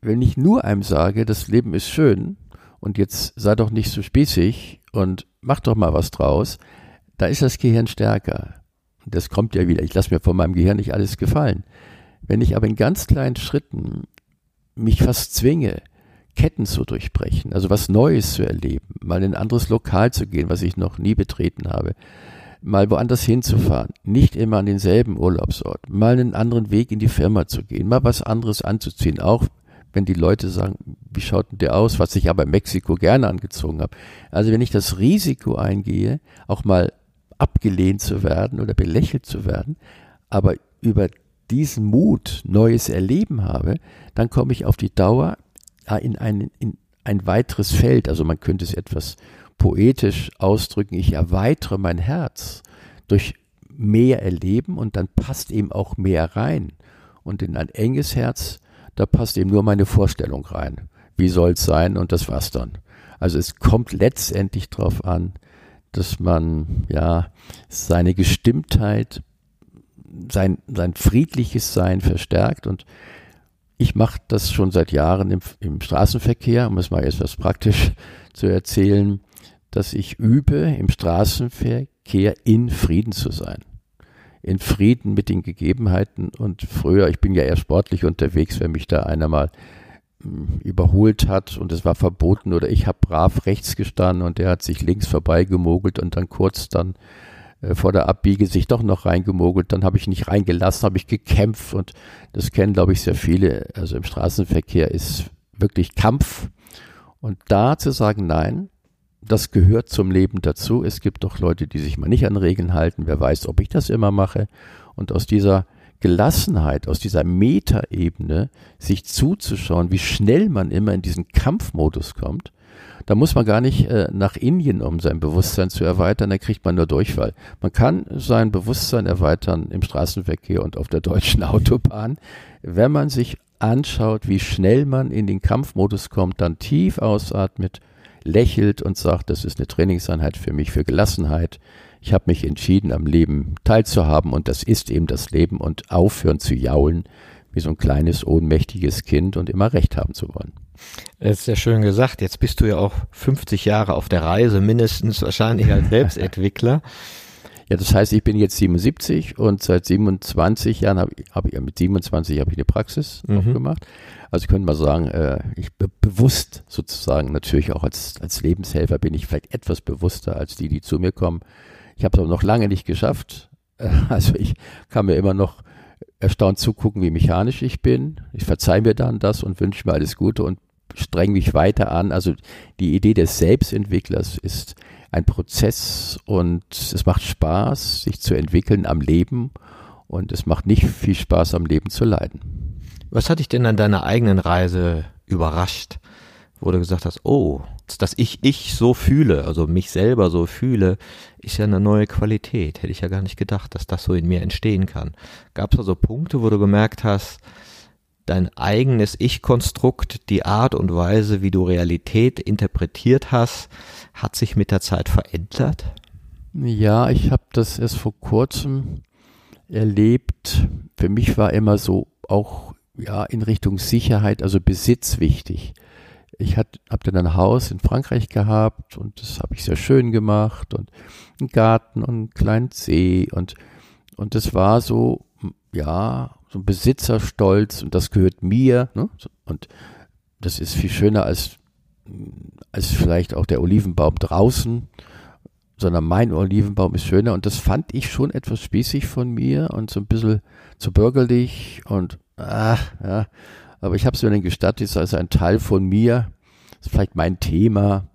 Wenn ich nur einem sage, das Leben ist schön und jetzt sei doch nicht so spießig und mach doch mal was draus, da ist das Gehirn stärker. Das kommt ja wieder. Ich lasse mir von meinem Gehirn nicht alles gefallen. Wenn ich aber in ganz kleinen Schritten mich fast zwinge, Ketten zu durchbrechen, also was Neues zu erleben, mal in ein anderes Lokal zu gehen, was ich noch nie betreten habe, mal woanders hinzufahren, nicht immer an denselben Urlaubsort, mal einen anderen Weg in die Firma zu gehen, mal was anderes anzuziehen, auch wenn die Leute sagen, wie schaut denn der aus, was ich aber in Mexiko gerne angezogen habe. Also wenn ich das Risiko eingehe, auch mal abgelehnt zu werden oder belächelt zu werden, aber über diesen Mut neues Erleben habe, dann komme ich auf die Dauer in ein, in ein weiteres Feld, also man könnte es etwas poetisch ausdrücken, ich erweitere mein Herz durch mehr erleben und dann passt eben auch mehr rein. Und in ein enges Herz, da passt eben nur meine Vorstellung rein. Wie soll es sein und das war's dann. Also es kommt letztendlich darauf an, dass man ja seine Gestimmtheit, sein, sein friedliches Sein verstärkt und ich mache das schon seit Jahren im, im Straßenverkehr, um es mal etwas praktisch *laughs* zu erzählen, dass ich übe, im Straßenverkehr in Frieden zu sein. In Frieden mit den Gegebenheiten. Und früher, ich bin ja eher sportlich unterwegs, wenn mich da einer mal hm, überholt hat und es war verboten oder ich habe brav rechts gestanden und der hat sich links vorbeigemogelt und dann kurz dann vor der Abbiege sich doch noch reingemogelt, dann habe ich nicht reingelassen, habe ich gekämpft und das kennen, glaube ich, sehr viele. Also im Straßenverkehr ist wirklich Kampf. Und da zu sagen, nein, das gehört zum Leben dazu. Es gibt doch Leute, die sich mal nicht an Regeln halten. Wer weiß, ob ich das immer mache. Und aus dieser Gelassenheit, aus dieser Metaebene, sich zuzuschauen, wie schnell man immer in diesen Kampfmodus kommt, da muss man gar nicht äh, nach Indien, um sein Bewusstsein zu erweitern, da kriegt man nur Durchfall. Man kann sein Bewusstsein erweitern im Straßenverkehr und auf der deutschen *laughs* Autobahn, wenn man sich anschaut, wie schnell man in den Kampfmodus kommt, dann tief ausatmet, lächelt und sagt, das ist eine Trainingseinheit für mich, für Gelassenheit. Ich habe mich entschieden, am Leben teilzuhaben und das ist eben das Leben und aufhören zu jaulen wie so ein kleines, ohnmächtiges Kind und immer recht haben zu wollen. Das ist ja schön gesagt. Jetzt bist du ja auch 50 Jahre auf der Reise, mindestens wahrscheinlich als Selbstentwickler. *laughs* Ja, das heißt, ich bin jetzt 77 und seit 27 Jahren habe hab ich, mit 27 habe ich eine Praxis mhm. aufgemacht. Also ich könnte mal sagen, äh, ich be bewusst sozusagen, natürlich auch als, als Lebenshelfer bin ich vielleicht etwas bewusster als die, die zu mir kommen. Ich habe es aber noch lange nicht geschafft. *laughs* Also ich kann mir immer noch erstaunt zugucken, wie mechanisch ich bin. Ich verzeihe mir dann das und wünsche mir alles Gute und streng mich weiter an. Also die Idee des Selbstentwicklers ist ein Prozess und es macht Spaß, sich zu entwickeln am Leben und es macht nicht viel Spaß, am Leben zu leiden. Was hat dich denn an deiner eigenen Reise überrascht, wo du gesagt hast, oh, dass ich ich so fühle, also mich selber so fühle, ist ja eine neue Qualität. Hätte ich ja gar nicht gedacht, dass das so in mir entstehen kann. Gab es also Punkte, wo du gemerkt hast, dein eigenes Ich-Konstrukt, die Art und Weise, wie du Realität interpretiert hast, hat sich mit der Zeit verändert? Ja, ich habe das erst vor kurzem erlebt. Für mich war immer so auch ja in Richtung Sicherheit, also Besitz wichtig ich habe dann ein Haus in Frankreich gehabt und das habe ich sehr schön gemacht und einen Garten und einen kleinen See und und das war so ja so ein Besitzerstolz und das gehört mir ne? und das ist viel schöner als als vielleicht auch der Olivenbaum draußen sondern mein Olivenbaum ist schöner und das fand ich schon etwas spießig von mir und so ein bisschen zu bürgerlich und ach, ja, aber ich habe es mir dann gestattet, es ist also ein Teil von mir, das ist vielleicht mein Thema,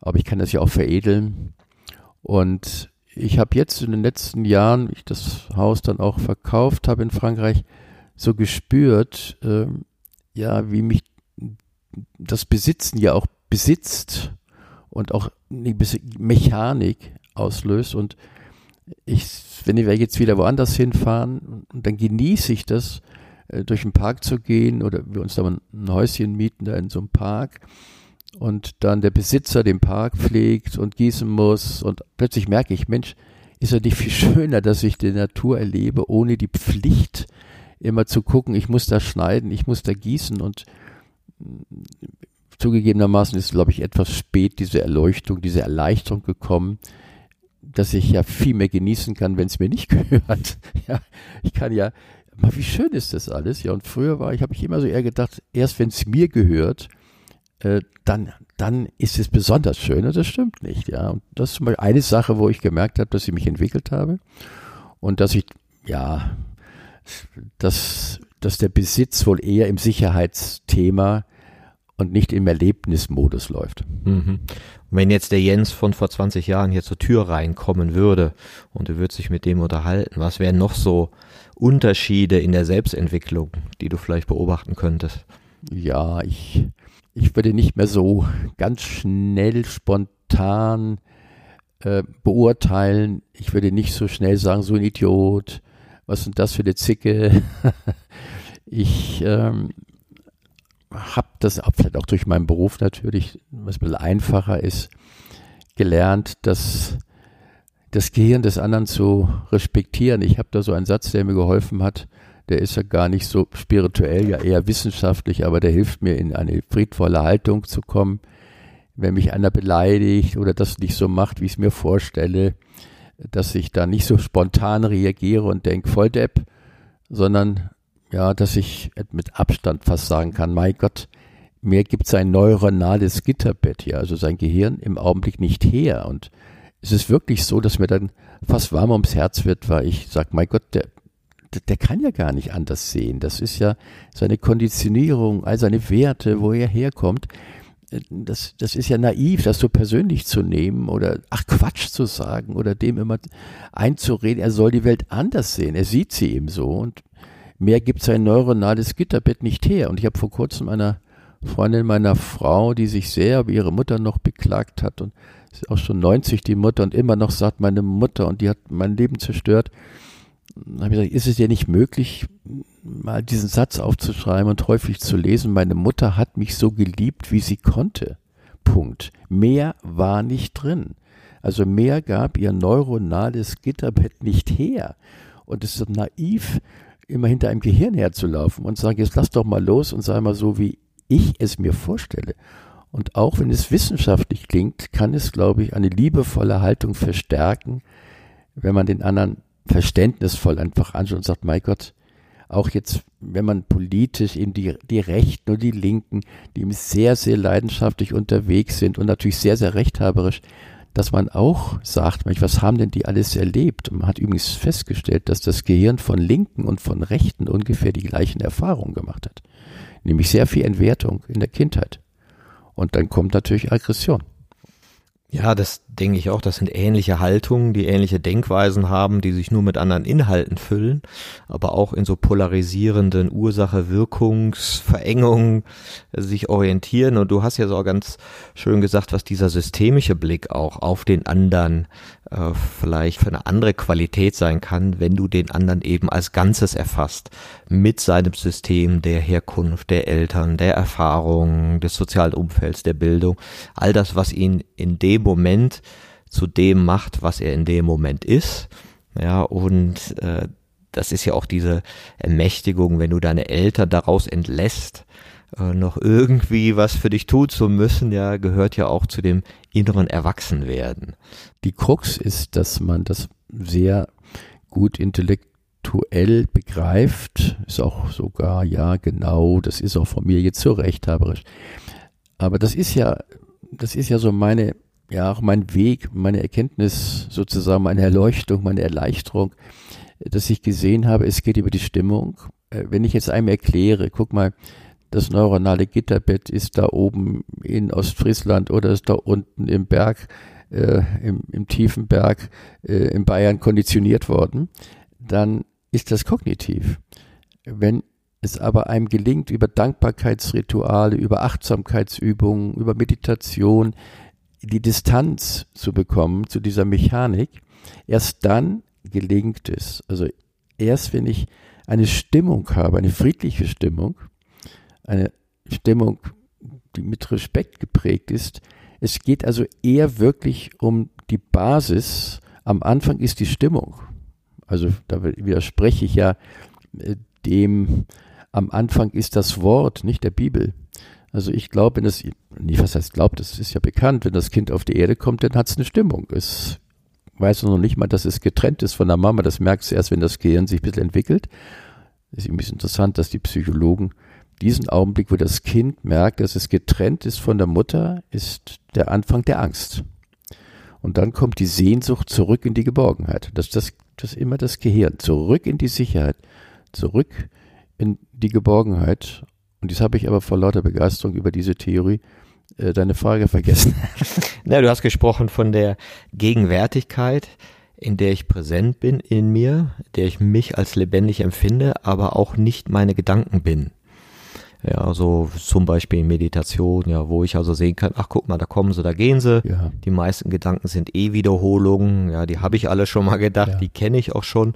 aber ich kann das ja auch veredeln. Und ich habe jetzt in den letzten Jahren, ich das Haus dann auch verkauft habe in Frankreich, so gespürt, äh, ja, wie mich das Besitzen ja auch besitzt und auch eine Mechanik auslöst und ich, wenn wir jetzt wieder woanders hinfahren, dann genieße ich das, durch den Park zu gehen oder wir uns da mal ein Häuschen mieten, da in so einem Park und dann der Besitzer den Park pflegt und gießen muss und plötzlich merke ich, Mensch, ist ja nicht viel *laughs* schöner, dass ich die Natur erlebe, ohne die Pflicht immer zu gucken, ich muss da schneiden, ich muss da gießen und mm, zugegebenermaßen ist, glaube ich, etwas spät diese Erleuchtung, diese Erleichterung gekommen, dass ich ja viel mehr genießen kann, wenn es mir nicht *laughs* gehört. Ja, ich kann ja mal, wie schön ist das alles? Ja, und früher war ich, habe ich immer so eher gedacht, erst wenn es mir gehört, äh, dann, dann ist es besonders schön. Und das stimmt nicht, ja. Und das ist zum Beispiel eine Sache, wo ich gemerkt habe, dass ich mich entwickelt habe und dass ich, ja, dass, dass der Besitz wohl eher im Sicherheitsthema und nicht im Erlebnismodus läuft. Mhm. Wenn jetzt der Jens von vor 20 Jahren hier zur Tür reinkommen würde und du würdest sich mit dem unterhalten, was wären noch so Unterschiede in der Selbstentwicklung, die du vielleicht beobachten könntest? Ja, ich, ich würde nicht mehr so ganz schnell, spontan äh, beurteilen. Ich würde nicht so schnell sagen, so ein Idiot, was sind das für eine Zicke. *laughs* ich ähm, habe das, vielleicht auch durch meinen Beruf natürlich, was ein bisschen einfacher ist, gelernt, dass das Gehirn des anderen zu respektieren. Ich habe da so einen Satz, der mir geholfen hat, der ist ja gar nicht so spirituell, ja eher wissenschaftlich, aber der hilft mir in eine friedvolle Haltung zu kommen. Wenn mich einer beleidigt oder das nicht so macht, wie ich es mir vorstelle, dass ich da nicht so spontan reagiere und denke, voll Depp, sondern ja, dass ich mit Abstand fast sagen kann, mein Gott, mir gibt sein neuronales Gitterbett hier, also sein Gehirn im Augenblick nicht her. Und es ist wirklich so, dass mir dann fast warm ums Herz wird, weil ich sage, mein Gott, der, der kann ja gar nicht anders sehen. Das ist ja seine Konditionierung, all seine Werte, wo er herkommt. Das, das ist ja naiv, das so persönlich zu nehmen oder ach Quatsch zu sagen oder dem immer einzureden, er soll die Welt anders sehen. Er sieht sie eben so und mehr gibt sein neuronales Gitterbett nicht her. Und ich habe vor kurzem einer Freundin meiner Frau, die sich sehr über ihre Mutter noch beklagt hat und ist auch schon 90 die Mutter und immer noch sagt meine Mutter und die hat mein Leben zerstört habe ich gesagt, ist es dir nicht möglich, mal diesen Satz aufzuschreiben und häufig zu lesen? Meine Mutter hat mich so geliebt, wie sie konnte. Punkt. Mehr war nicht drin. Also mehr gab ihr neuronales Gitterbett nicht her. Und es ist naiv, immer hinter einem Gehirn herzulaufen und sagen, jetzt lass doch mal los und sei mal so, wie ich es mir vorstelle. Und auch wenn es wissenschaftlich klingt, kann es, glaube ich, eine liebevolle Haltung verstärken, wenn man den anderen verständnisvoll einfach anschaut und sagt, mein Gott, auch jetzt, wenn man politisch eben die, die Rechten und die Linken, die sehr, sehr leidenschaftlich unterwegs sind und natürlich sehr, sehr rechthaberisch, dass man auch sagt, was haben denn die alles erlebt? Und man hat übrigens festgestellt, dass das Gehirn von Linken und von Rechten ungefähr die gleichen Erfahrungen gemacht hat. Nämlich sehr viel Entwertung in der Kindheit. Und dann kommt natürlich Aggression. Ja, das denke ich auch. Das sind ähnliche Haltungen, die ähnliche Denkweisen haben, die sich nur mit anderen Inhalten füllen, aber auch in so polarisierenden Ursache-Wirkungsverengungen sich orientieren. Und du hast ja so ganz schön gesagt, was dieser systemische Blick auch auf den anderen äh, vielleicht für eine andere Qualität sein kann, wenn du den anderen eben als Ganzes erfasst, mit seinem System der Herkunft, der Eltern, der Erfahrung, des sozialen Umfelds, der Bildung, all das, was ihn in dem Moment zu dem macht, was er in dem Moment ist. Ja, und äh, das ist ja auch diese Ermächtigung, wenn du deine Eltern daraus entlässt, äh, noch irgendwie was für dich tun zu müssen, ja, gehört ja auch zu dem inneren Erwachsenwerden. Die Krux ist, dass man das sehr gut intellektuell begreift, ist auch sogar, ja, genau, das ist auch von mir jetzt so rechthaberisch. Aber das ist ja, das ist ja so meine, ja, auch mein Weg, meine Erkenntnis, sozusagen meine Erleuchtung, meine Erleichterung, dass ich gesehen habe, es geht über die Stimmung. Äh, wenn ich jetzt einem erkläre, guck mal, das neuronale Gitterbett ist da oben in Ostfriesland oder ist da unten im Berg, äh, im, im tiefen Berg äh, in Bayern konditioniert worden, dann ist das kognitiv. Wenn es aber einem gelingt, über Dankbarkeitsrituale, über Achtsamkeitsübungen, über Meditation die Distanz zu bekommen zu dieser Mechanik, erst dann gelingt es. Also erst wenn ich eine Stimmung habe, eine friedliche Stimmung, eine Stimmung, die mit Respekt geprägt ist. Es geht also eher wirklich um die Basis. Am Anfang ist die Stimmung. Also da widerspreche ich ja äh, dem, am Anfang ist das Wort, nicht der Bibel. Also ich glaube, wenn das, nicht was heißt glaubt, das ist ja bekannt, wenn das Kind auf die Erde kommt, dann hat es eine Stimmung. Es weiß noch nicht mal, dass es getrennt ist von der Mama. Das merkst du erst, wenn das Gehirn sich ein bisschen entwickelt. Das ist ein interessant, dass die Psychologen diesen Augenblick, wo das Kind merkt, dass es getrennt ist von der Mutter, ist der Anfang der Angst. Und dann kommt die Sehnsucht zurück in die Geborgenheit. Das das, das ist immer das Gehirn. Zurück in die Sicherheit. Zurück in die Geborgenheit. Und das habe ich aber vor lauter Begeisterung über diese Theorie äh, deine Frage vergessen. *laughs* Na, du hast gesprochen von der Gegenwärtigkeit, in der ich präsent bin in mir, der ich mich als lebendig empfinde, aber auch nicht meine Gedanken bin. Ja, so zum Beispiel in Meditation, ja, wo ich also sehen kann, ach guck mal, da kommen sie, da gehen sie. Ja. Die meisten Gedanken sind eh Wiederholungen, ja, die habe ich alle schon mal gedacht, Ja. die kenne ich auch schon.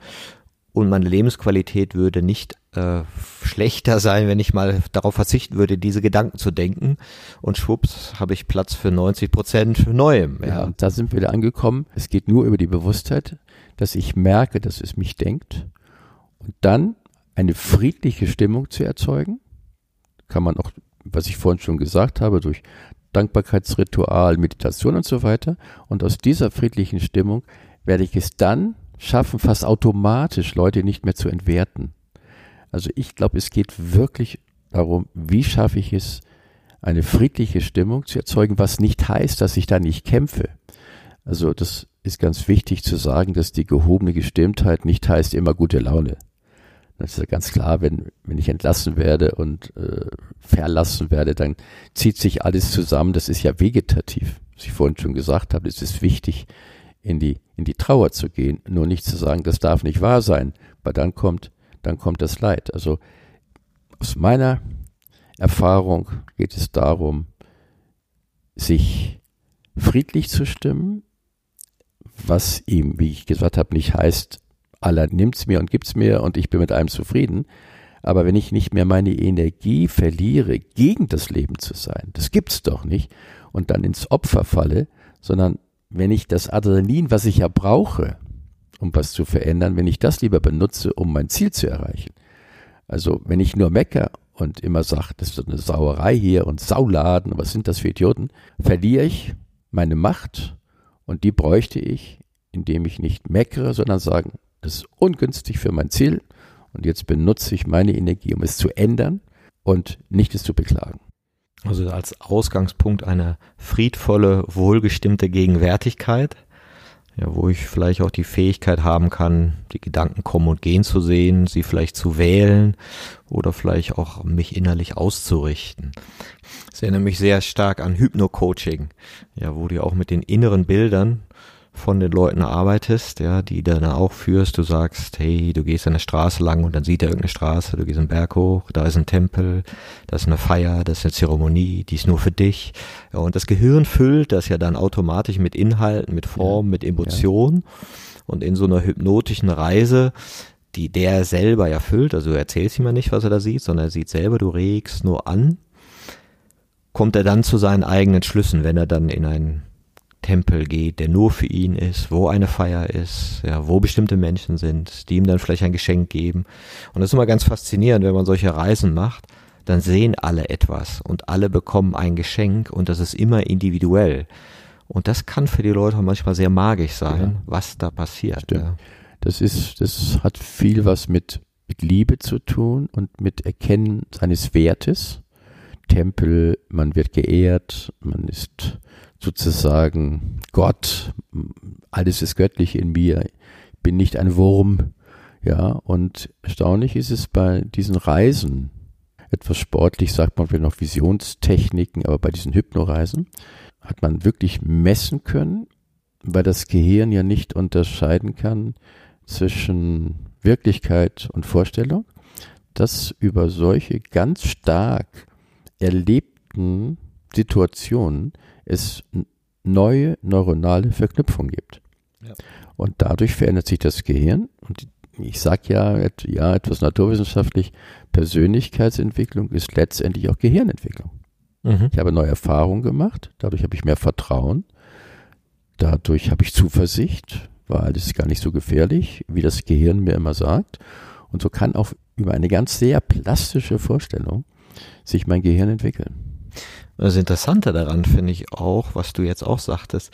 Und meine Lebensqualität würde nicht äh, schlechter sein, wenn ich mal darauf verzichten würde, diese Gedanken zu denken. Und schwupps, habe ich Platz für 90 Prozent Neuem. Ja, Ja. da sind wir wieder angekommen. Es geht nur über die Bewusstheit, dass ich merke, dass es mich denkt und dann eine friedliche Stimmung zu erzeugen. Kann man auch, was ich vorhin schon gesagt habe, durch Dankbarkeitsritual, Meditation und so weiter. Und aus dieser friedlichen Stimmung werde ich es dann schaffen, fast automatisch Leute nicht mehr zu entwerten. Also ich glaube, es geht wirklich darum, wie schaffe ich es, eine friedliche Stimmung zu erzeugen, was nicht heißt, dass ich da nicht kämpfe. Also das ist ganz wichtig zu sagen, dass die gehobene Gestimmtheit nicht heißt immer gute Laune. Das ist ja ganz klar, wenn, wenn ich entlassen werde und äh, verlassen werde, dann zieht sich alles zusammen. Das ist ja vegetativ. Was ich vorhin schon gesagt habe, es ist wichtig, in die, in die Trauer zu gehen, nur nicht zu sagen, das darf nicht wahr sein, weil dann kommt, dann kommt das Leid. Also aus meiner Erfahrung geht es darum, sich friedlich zu stimmen, was ihm, wie ich gesagt habe, nicht heißt, Allah nimmt's mir und gibt's mir und ich bin mit allem zufrieden. Aber wenn ich nicht mehr meine Energie verliere, gegen das Leben zu sein, das gibt's doch nicht, und dann ins Opfer falle, sondern wenn ich das Adrenalin, was ich ja brauche, um was zu verändern, wenn ich das lieber benutze, um mein Ziel zu erreichen. Also wenn ich nur mecker und immer sage, das ist eine Sauerei hier und Sauladen, was sind das für Idioten, verliere ich meine Macht und die bräuchte ich, indem ich nicht meckere, sondern sagen, das ist ungünstig für mein Ziel und jetzt benutze ich meine Energie, um es zu ändern und nicht es zu beklagen. Also als Ausgangspunkt eine friedvolle, wohlgestimmte Gegenwärtigkeit, ja, wo ich vielleicht auch die Fähigkeit haben kann, die Gedanken kommen und gehen zu sehen, sie vielleicht zu wählen oder vielleicht auch mich innerlich auszurichten. Das erinnert mich sehr stark an Hypno-Coaching, ja, wo du auch mit den inneren Bildern von den Leuten arbeitest, ja, die dann auch führst, du sagst, hey, du gehst eine Straße lang und dann sieht er irgendeine Straße, du gehst einen Berg hoch, da ist ein Tempel, da ist eine Feier, das ist eine Zeremonie, die ist nur für dich. Ja, und das Gehirn füllt das ja dann automatisch mit Inhalten, mit Formen, mit Emotionen. Und in so einer hypnotischen Reise, die der selber ja füllt, also du erzählst ihm ja nicht, was er da sieht, sondern er sieht selber, du regst nur an, kommt er dann zu seinen eigenen Schlüssen, wenn er dann in einen Tempel geht, der nur für ihn ist, wo eine Feier ist, ja, wo bestimmte Menschen sind, die ihm dann vielleicht ein Geschenk geben. Und das ist immer ganz faszinierend, wenn man solche Reisen macht, dann sehen alle etwas und alle bekommen ein Geschenk und das ist immer individuell. Und das kann für die Leute manchmal sehr magisch sein, Ja. was da passiert. Ja. Das ist, das hat viel was mit, mit Liebe zu tun und mit Erkennen seines Wertes. Tempel, man wird geehrt, man ist sozusagen Gott, alles ist göttlich in mir, ich bin nicht ein Wurm, ja, und erstaunlich ist es bei diesen Reisen, etwas sportlich sagt man vielleicht noch Visionstechniken, aber bei diesen Hypnoreisen hat man wirklich messen können, weil das Gehirn ja nicht unterscheiden kann zwischen Wirklichkeit und Vorstellung, dass über solche ganz stark erlebten Situationen es neue neuronale Verknüpfungen gibt. Ja. Und dadurch verändert sich das Gehirn. Und ich sage ja, ja, etwas naturwissenschaftlich, Persönlichkeitsentwicklung ist letztendlich auch Gehirnentwicklung. Mhm. Ich habe neue Erfahrungen gemacht, dadurch habe ich mehr Vertrauen, dadurch habe ich Zuversicht, weil es ist gar nicht so gefährlich, wie das Gehirn mir immer sagt. Und so kann auch über eine ganz sehr plastische Vorstellung sich mein Gehirn entwickeln. Das Interessante daran finde ich auch, was du jetzt auch sagtest,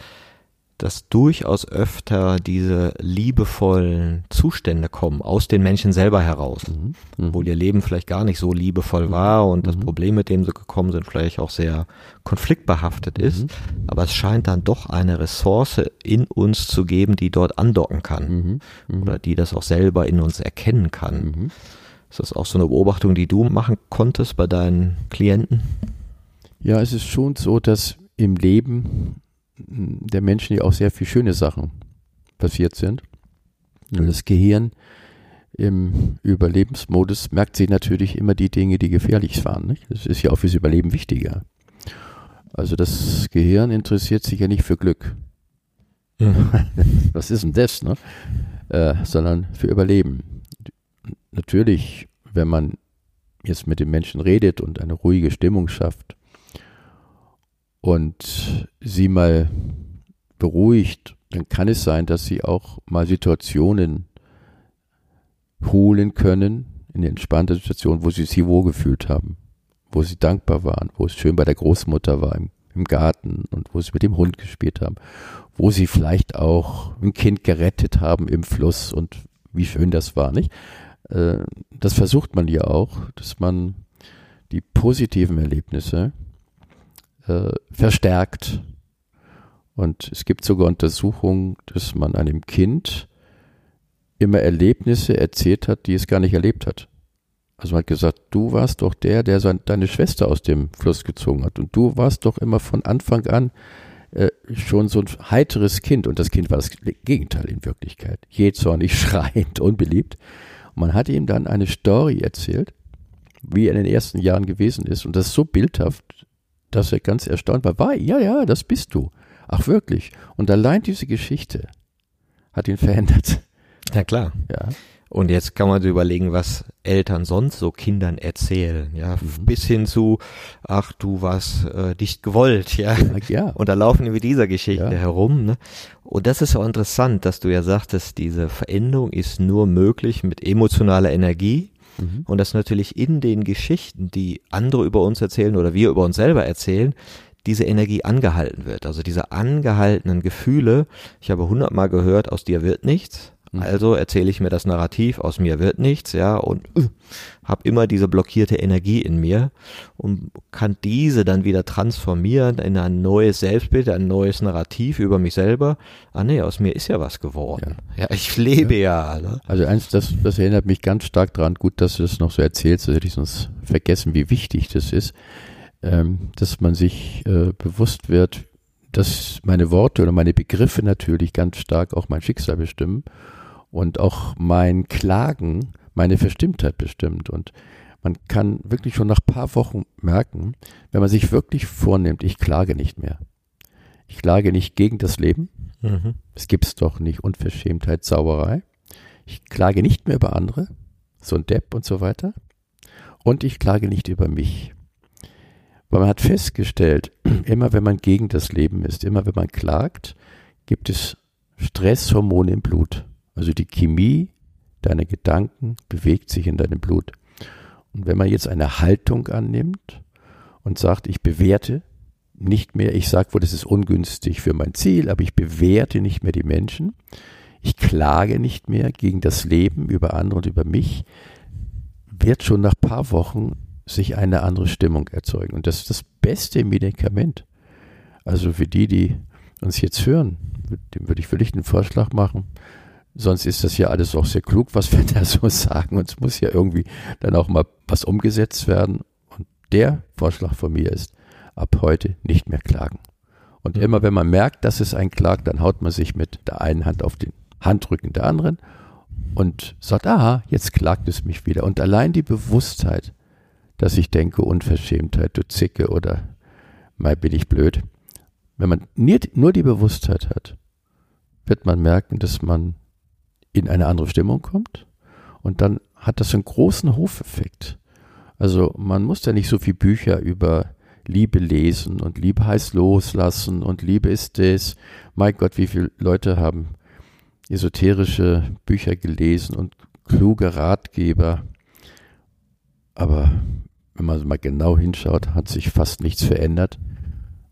dass durchaus öfter diese liebevollen Zustände kommen aus den Menschen selber heraus, Mhm. Mhm. wo ihr Leben vielleicht gar nicht so liebevoll war und das Mhm. Problem, mit dem sie gekommen sind, vielleicht auch sehr konfliktbehaftet ist. Mhm. Aber es scheint dann doch eine Ressource in uns zu geben, die dort andocken kann Mhm. Mhm. oder die das auch selber in uns erkennen kann. Ist das auch so eine Beobachtung, die du machen konntest bei deinen Klienten? Ja, es ist schon so, dass im Leben m, der Menschen ja auch sehr viele schöne Sachen passiert sind. Und das Gehirn im Überlebensmodus merkt sie natürlich immer die Dinge, die gefährlich waren. Nicht? Das ist ja auch fürs Überleben wichtiger. Also das Gehirn interessiert sich ja nicht für Glück. *laughs* Was ist denn das, ne? Äh, sondern für Überleben. Natürlich, wenn man jetzt mit den Menschen redet und eine ruhige Stimmung schafft und sie mal beruhigt, dann kann es sein, dass sie auch mal Situationen holen können, in entspannter Situation, wo sie sich wohlgefühlt haben, wo sie dankbar waren, wo es schön bei der Großmutter war im, im Garten und wo sie mit dem Hund gespielt haben, wo sie vielleicht auch ein Kind gerettet haben im Fluss und wie schön das war, nicht? Äh, das versucht man ja auch, dass man die positiven Erlebnisse äh, verstärkt. Und es gibt sogar Untersuchungen, dass man einem Kind immer Erlebnisse erzählt hat, die es gar nicht erlebt hat. Also man hat gesagt, du warst doch der, der sein, deine Schwester aus dem Fluss gezogen hat. Und du warst doch immer von Anfang an äh, schon so ein heiteres Kind. Und das Kind war das Gegenteil in Wirklichkeit. Jähzornig, schreiend, unbeliebt. Man hat ihm dann eine Story erzählt, wie er in den ersten Jahren gewesen ist. Und das so bildhaft, dass er ganz erstaunt war. War, ja, ja, das bist du. Ach wirklich. Und allein diese Geschichte hat ihn verändert. Ja, klar. Ja. Und jetzt kann man sich überlegen, was Eltern sonst so Kindern erzählen, ja, mhm. bis hin zu, ach, du warst äh, nicht gewollt, ja. ja. Und da laufen wir mit dieser Geschichte ja. herum, ne? Und das ist auch interessant, dass du ja sagtest, diese Veränderung ist nur möglich mit emotionaler Energie. Mhm. Und dass natürlich in den Geschichten, die andere über uns erzählen oder wir über uns selber erzählen, diese Energie angehalten wird. Also diese angehaltenen Gefühle, ich habe hundertmal gehört, aus dir wird nichts. Also erzähle ich mir das Narrativ, aus mir wird nichts, ja, und uh, habe immer diese blockierte Energie in mir und kann diese dann wieder transformieren in ein neues Selbstbild, ein neues Narrativ über mich selber. Ah nee, aus mir ist ja was geworden. Ja, ja ich lebe ja. ja ne? Also eins, das, das erinnert mich ganz stark daran, gut, dass du das noch so erzählst, das hätte ich sonst vergessen, wie wichtig das ist, ähm, dass man sich äh, bewusst wird, dass meine Worte oder meine Begriffe natürlich ganz stark auch mein Schicksal bestimmen und auch mein Klagen meine Verstimmtheit bestimmt. Und man kann wirklich schon nach paar Wochen merken, wenn man sich wirklich vornimmt, ich klage nicht mehr. Ich klage nicht gegen das Leben. Mhm. Es gibt's doch nicht. Unverschämtheit, Sauerei. Ich klage nicht mehr über andere, so ein Depp und so weiter. Und ich klage nicht über mich. Weil man hat festgestellt, *clears throat* immer wenn man gegen das Leben ist, immer wenn man klagt, gibt es Stresshormone im Blut. Also die Chemie deiner Gedanken bewegt sich in deinem Blut. Und wenn man jetzt eine Haltung annimmt und sagt, ich bewerte nicht mehr, ich sage wohl, das ist ungünstig für mein Ziel, aber ich bewerte nicht mehr die Menschen, ich klage nicht mehr gegen das Leben über andere und über mich, wird schon nach ein paar Wochen sich eine andere Stimmung erzeugen. Und das ist das beste Medikament. Also für die, die uns jetzt hören, dem würde ich wirklich einen Vorschlag machen, Sonst ist das ja alles auch sehr klug, was wir *laughs* da so sagen. Und es muss ja irgendwie dann auch mal was umgesetzt werden. Und der Vorschlag von mir ist, ab heute nicht mehr klagen. Und mhm. immer wenn man merkt, dass es ein klagt, dann haut man sich mit der einen Hand auf den Handrücken der anderen und sagt, aha, jetzt klagt es mich wieder. Und allein die Bewusstheit, dass ich denke, Unverschämtheit, du Zicke oder mal bin ich blöd. Wenn man nur die Bewusstheit hat, wird man merken, dass man in eine andere Stimmung kommt und dann hat das einen großen Hofeffekt. Also man muss ja nicht so viel Bücher über Liebe lesen und Liebe heißt loslassen und Liebe ist das. Mein Gott, wie viele Leute haben esoterische Bücher gelesen und kluge Ratgeber. Aber wenn man mal genau hinschaut, hat sich fast nichts verändert,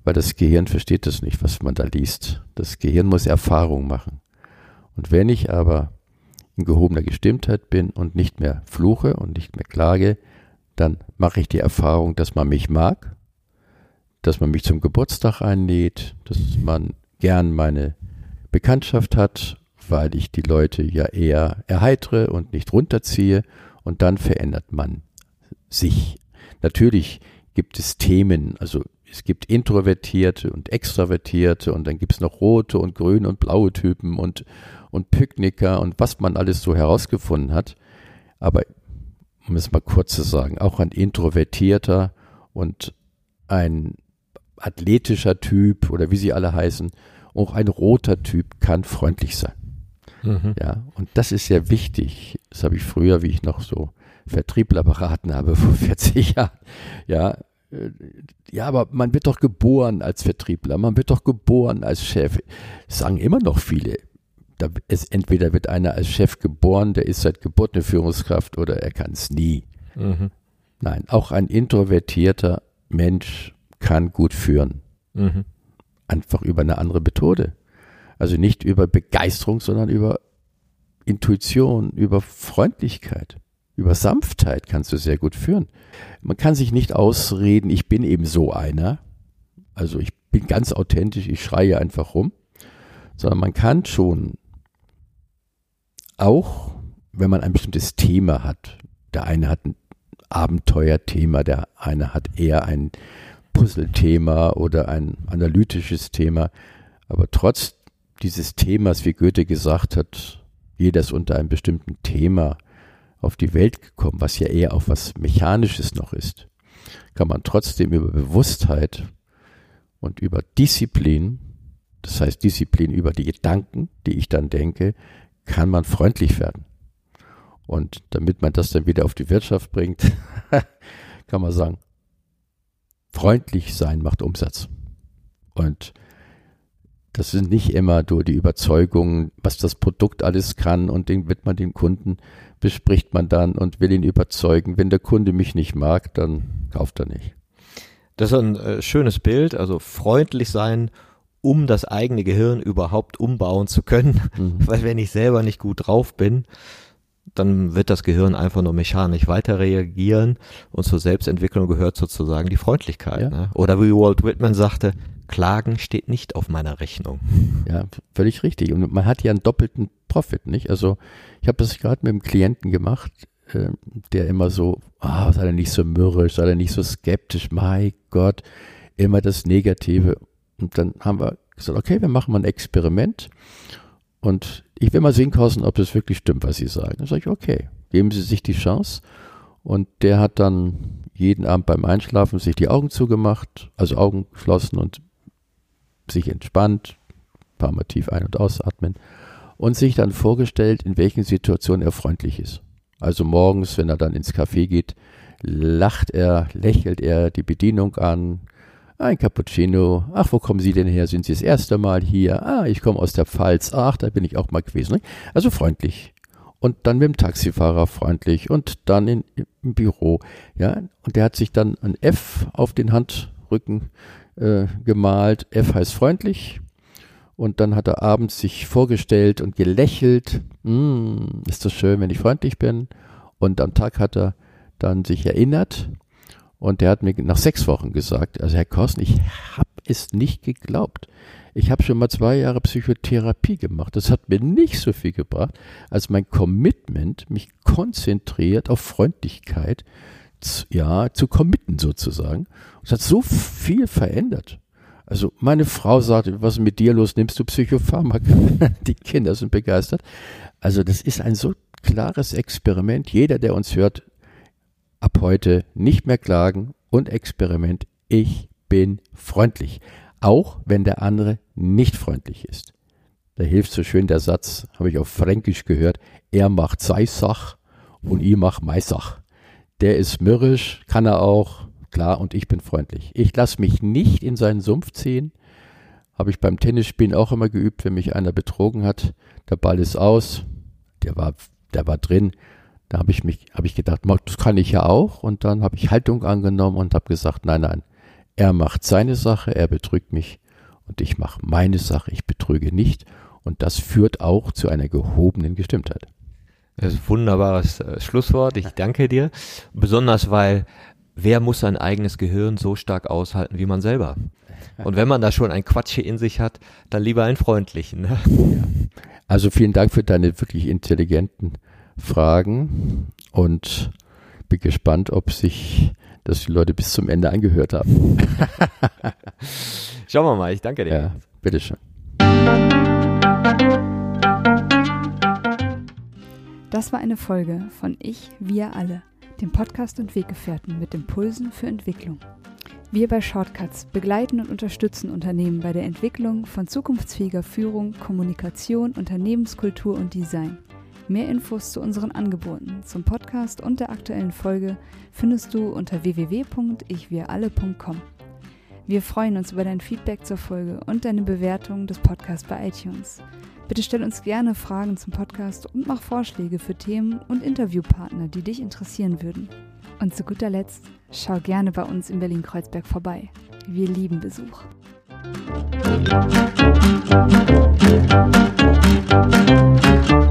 weil das Gehirn versteht das nicht, was man da liest. Das Gehirn muss Erfahrung machen. Und wenn ich aber in gehobener Gestimmtheit bin und nicht mehr fluche und nicht mehr klage, dann mache ich die Erfahrung, dass man mich mag, dass man mich zum Geburtstag einlädt, dass man gern meine Bekanntschaft hat, weil ich die Leute ja eher erheitere und nicht runterziehe und dann verändert man sich. Natürlich gibt es Themen, also es gibt Introvertierte und Extravertierte und dann gibt es noch rote und grüne und blaue Typen und, und Picknicker und was man alles so herausgefunden hat. Aber um es mal kurz zu sagen, auch ein introvertierter und ein athletischer Typ oder wie sie alle heißen, auch ein roter Typ kann freundlich sein. Mhm. Ja, und das ist sehr wichtig. Das habe ich früher, wie ich noch so Vertriebler beraten habe *laughs* vor 40 Jahren. Ja, äh, ja, aber man wird doch geboren als Vertriebler, man wird doch geboren als Chef. Das sagen immer noch viele. Da ist, entweder wird einer als Chef geboren, der ist seit Geburt eine Führungskraft, oder er kann es nie. Mhm. Nein, auch ein introvertierter Mensch kann gut führen. Mhm. Einfach über eine andere Methode. Also nicht über Begeisterung, sondern über Intuition, über Freundlichkeit, über Sanftheit kannst du sehr gut führen. Man kann sich nicht ausreden, ich bin eben so einer. Also ich bin ganz authentisch, ich schreie einfach rum. Sondern man kann schon auch, wenn man ein bestimmtes Thema hat, der eine hat ein Abenteuerthema, der eine hat eher ein Puzzlethema oder ein analytisches Thema, aber trotz dieses Themas, wie Goethe gesagt hat, jeder ist unter einem bestimmten Thema auf die Welt gekommen, was ja eher auch was Mechanisches noch ist, kann man trotzdem über Bewusstheit und über Disziplin, das heißt Disziplin über die Gedanken, die ich dann denke, kann man freundlich werden. Und damit man das dann wieder auf die Wirtschaft bringt, *laughs* kann man sagen, freundlich sein macht Umsatz. Und das sind nicht immer nur die Überzeugungen, was das Produkt alles kann und den wird man den Kunden, bespricht man dann und will ihn überzeugen. Wenn der Kunde mich nicht mag, dann kauft er nicht. Das ist ein äh, schönes Bild, also freundlich sein, um das eigene Gehirn überhaupt umbauen zu können. Mhm. *laughs* Weil wenn ich selber nicht gut drauf bin, dann wird das Gehirn einfach nur mechanisch weiter reagieren und zur Selbstentwicklung gehört sozusagen die Freundlichkeit. Ja. Ne? Oder wie Walt Whitman sagte, Klagen steht nicht auf meiner Rechnung. Ja, völlig richtig. Und man hat ja einen doppelten Profit, nicht? Also ich habe das gerade mit einem Klienten gemacht, äh, der immer so, ah, sei er nicht so mürrisch, sei er nicht so skeptisch, mein Gott, immer das Negative. Und dann haben wir gesagt, okay, wir machen mal ein Experiment und ich will mal sehen, Carsten, ob das wirklich stimmt, was Sie sagen. Dann sage ich, okay, geben Sie sich die Chance. Und der hat dann jeden Abend beim Einschlafen sich die Augen zugemacht, also Augen geschlossen und sich entspannt, ein paar Mal tief ein- und ausatmen und sich dann vorgestellt, in welchen Situationen er freundlich ist. Also morgens, wenn er dann ins Café geht, lacht er, lächelt er die Bedienung an, ein Cappuccino. Ach, wo kommen Sie denn her? Sind Sie das erste Mal hier? Ah, ich komme aus der Pfalz. Ach, da bin ich auch mal gewesen. Also freundlich. Und dann mit dem Taxifahrer freundlich und dann in, im Büro. Ja, und der hat sich dann ein F auf den Handrücken äh, gemalt. F heißt freundlich. Und dann hat er abends sich vorgestellt und gelächelt. Mm, ist das schön, wenn ich freundlich bin. Und am Tag hat er dann sich erinnert und der hat mir nach sechs Wochen gesagt, also Herr Korsen, ich habe es nicht geglaubt. Ich habe schon mal zwei Jahre Psychotherapie gemacht. Das hat mir nicht so viel gebracht, als mein Commitment, mich konzentriert auf Freundlichkeit, ja, zu committen sozusagen. Es hat so viel verändert. Also meine Frau sagte, was ist mit dir los? Nimmst du Psychopharmaka? *laughs* Die Kinder sind begeistert. Also das ist ein so klares Experiment. Jeder, der uns hört, ab heute nicht mehr klagen und Experiment. Ich bin freundlich, auch wenn der andere nicht freundlich ist. Da hilft so schön der Satz, habe ich auf Fränkisch gehört, er macht Seisach und ich mach Meisach. Der ist mürrisch, kann er auch, klar, und ich bin freundlich. Ich lasse mich nicht in seinen Sumpf ziehen. Habe ich beim Tennisspielen auch immer geübt, wenn mich einer betrogen hat. Der Ball ist aus, der war, der war drin. Da habe ich mich, habe ich gedacht, das kann ich ja auch. Und dann habe ich Haltung angenommen und habe gesagt, nein, nein, er macht seine Sache, er betrügt mich und ich mache meine Sache, ich betrüge nicht. Und das führt auch zu einer gehobenen Gestimmtheit. Das ist ein wunderbares äh, Schlusswort. Ich danke dir. Besonders weil wer muss sein eigenes Gehirn so stark aushalten wie man selber? Und wenn man da schon ein Quatsch in sich hat, dann lieber einen freundlichen. Ne? Ja. Also vielen Dank für deine wirklich intelligenten Fragen und bin gespannt, ob sich das die Leute bis zum Ende angehört haben. *laughs* Schauen wir mal, ich danke dir. Ja, bitteschön. Das war eine Folge von Ich, wir alle, dem Podcast und Weggefährten mit Impulsen für Entwicklung. Wir bei Shortcuts begleiten und unterstützen Unternehmen bei der Entwicklung von zukunftsfähiger Führung, Kommunikation, Unternehmenskultur und Design. Mehr Infos zu unseren Angeboten, zum Podcast und der aktuellen Folge findest du unter www.ichwiralle.com. Wir freuen uns über dein Feedback zur Folge und deine Bewertung des Podcasts bei iTunes. Bitte stell uns gerne Fragen zum Podcast und mach Vorschläge für Themen und Interviewpartner, die dich interessieren würden. Und zu guter Letzt, schau gerne bei uns in Berlin-Kreuzberg vorbei. Wir lieben Besuch. Musik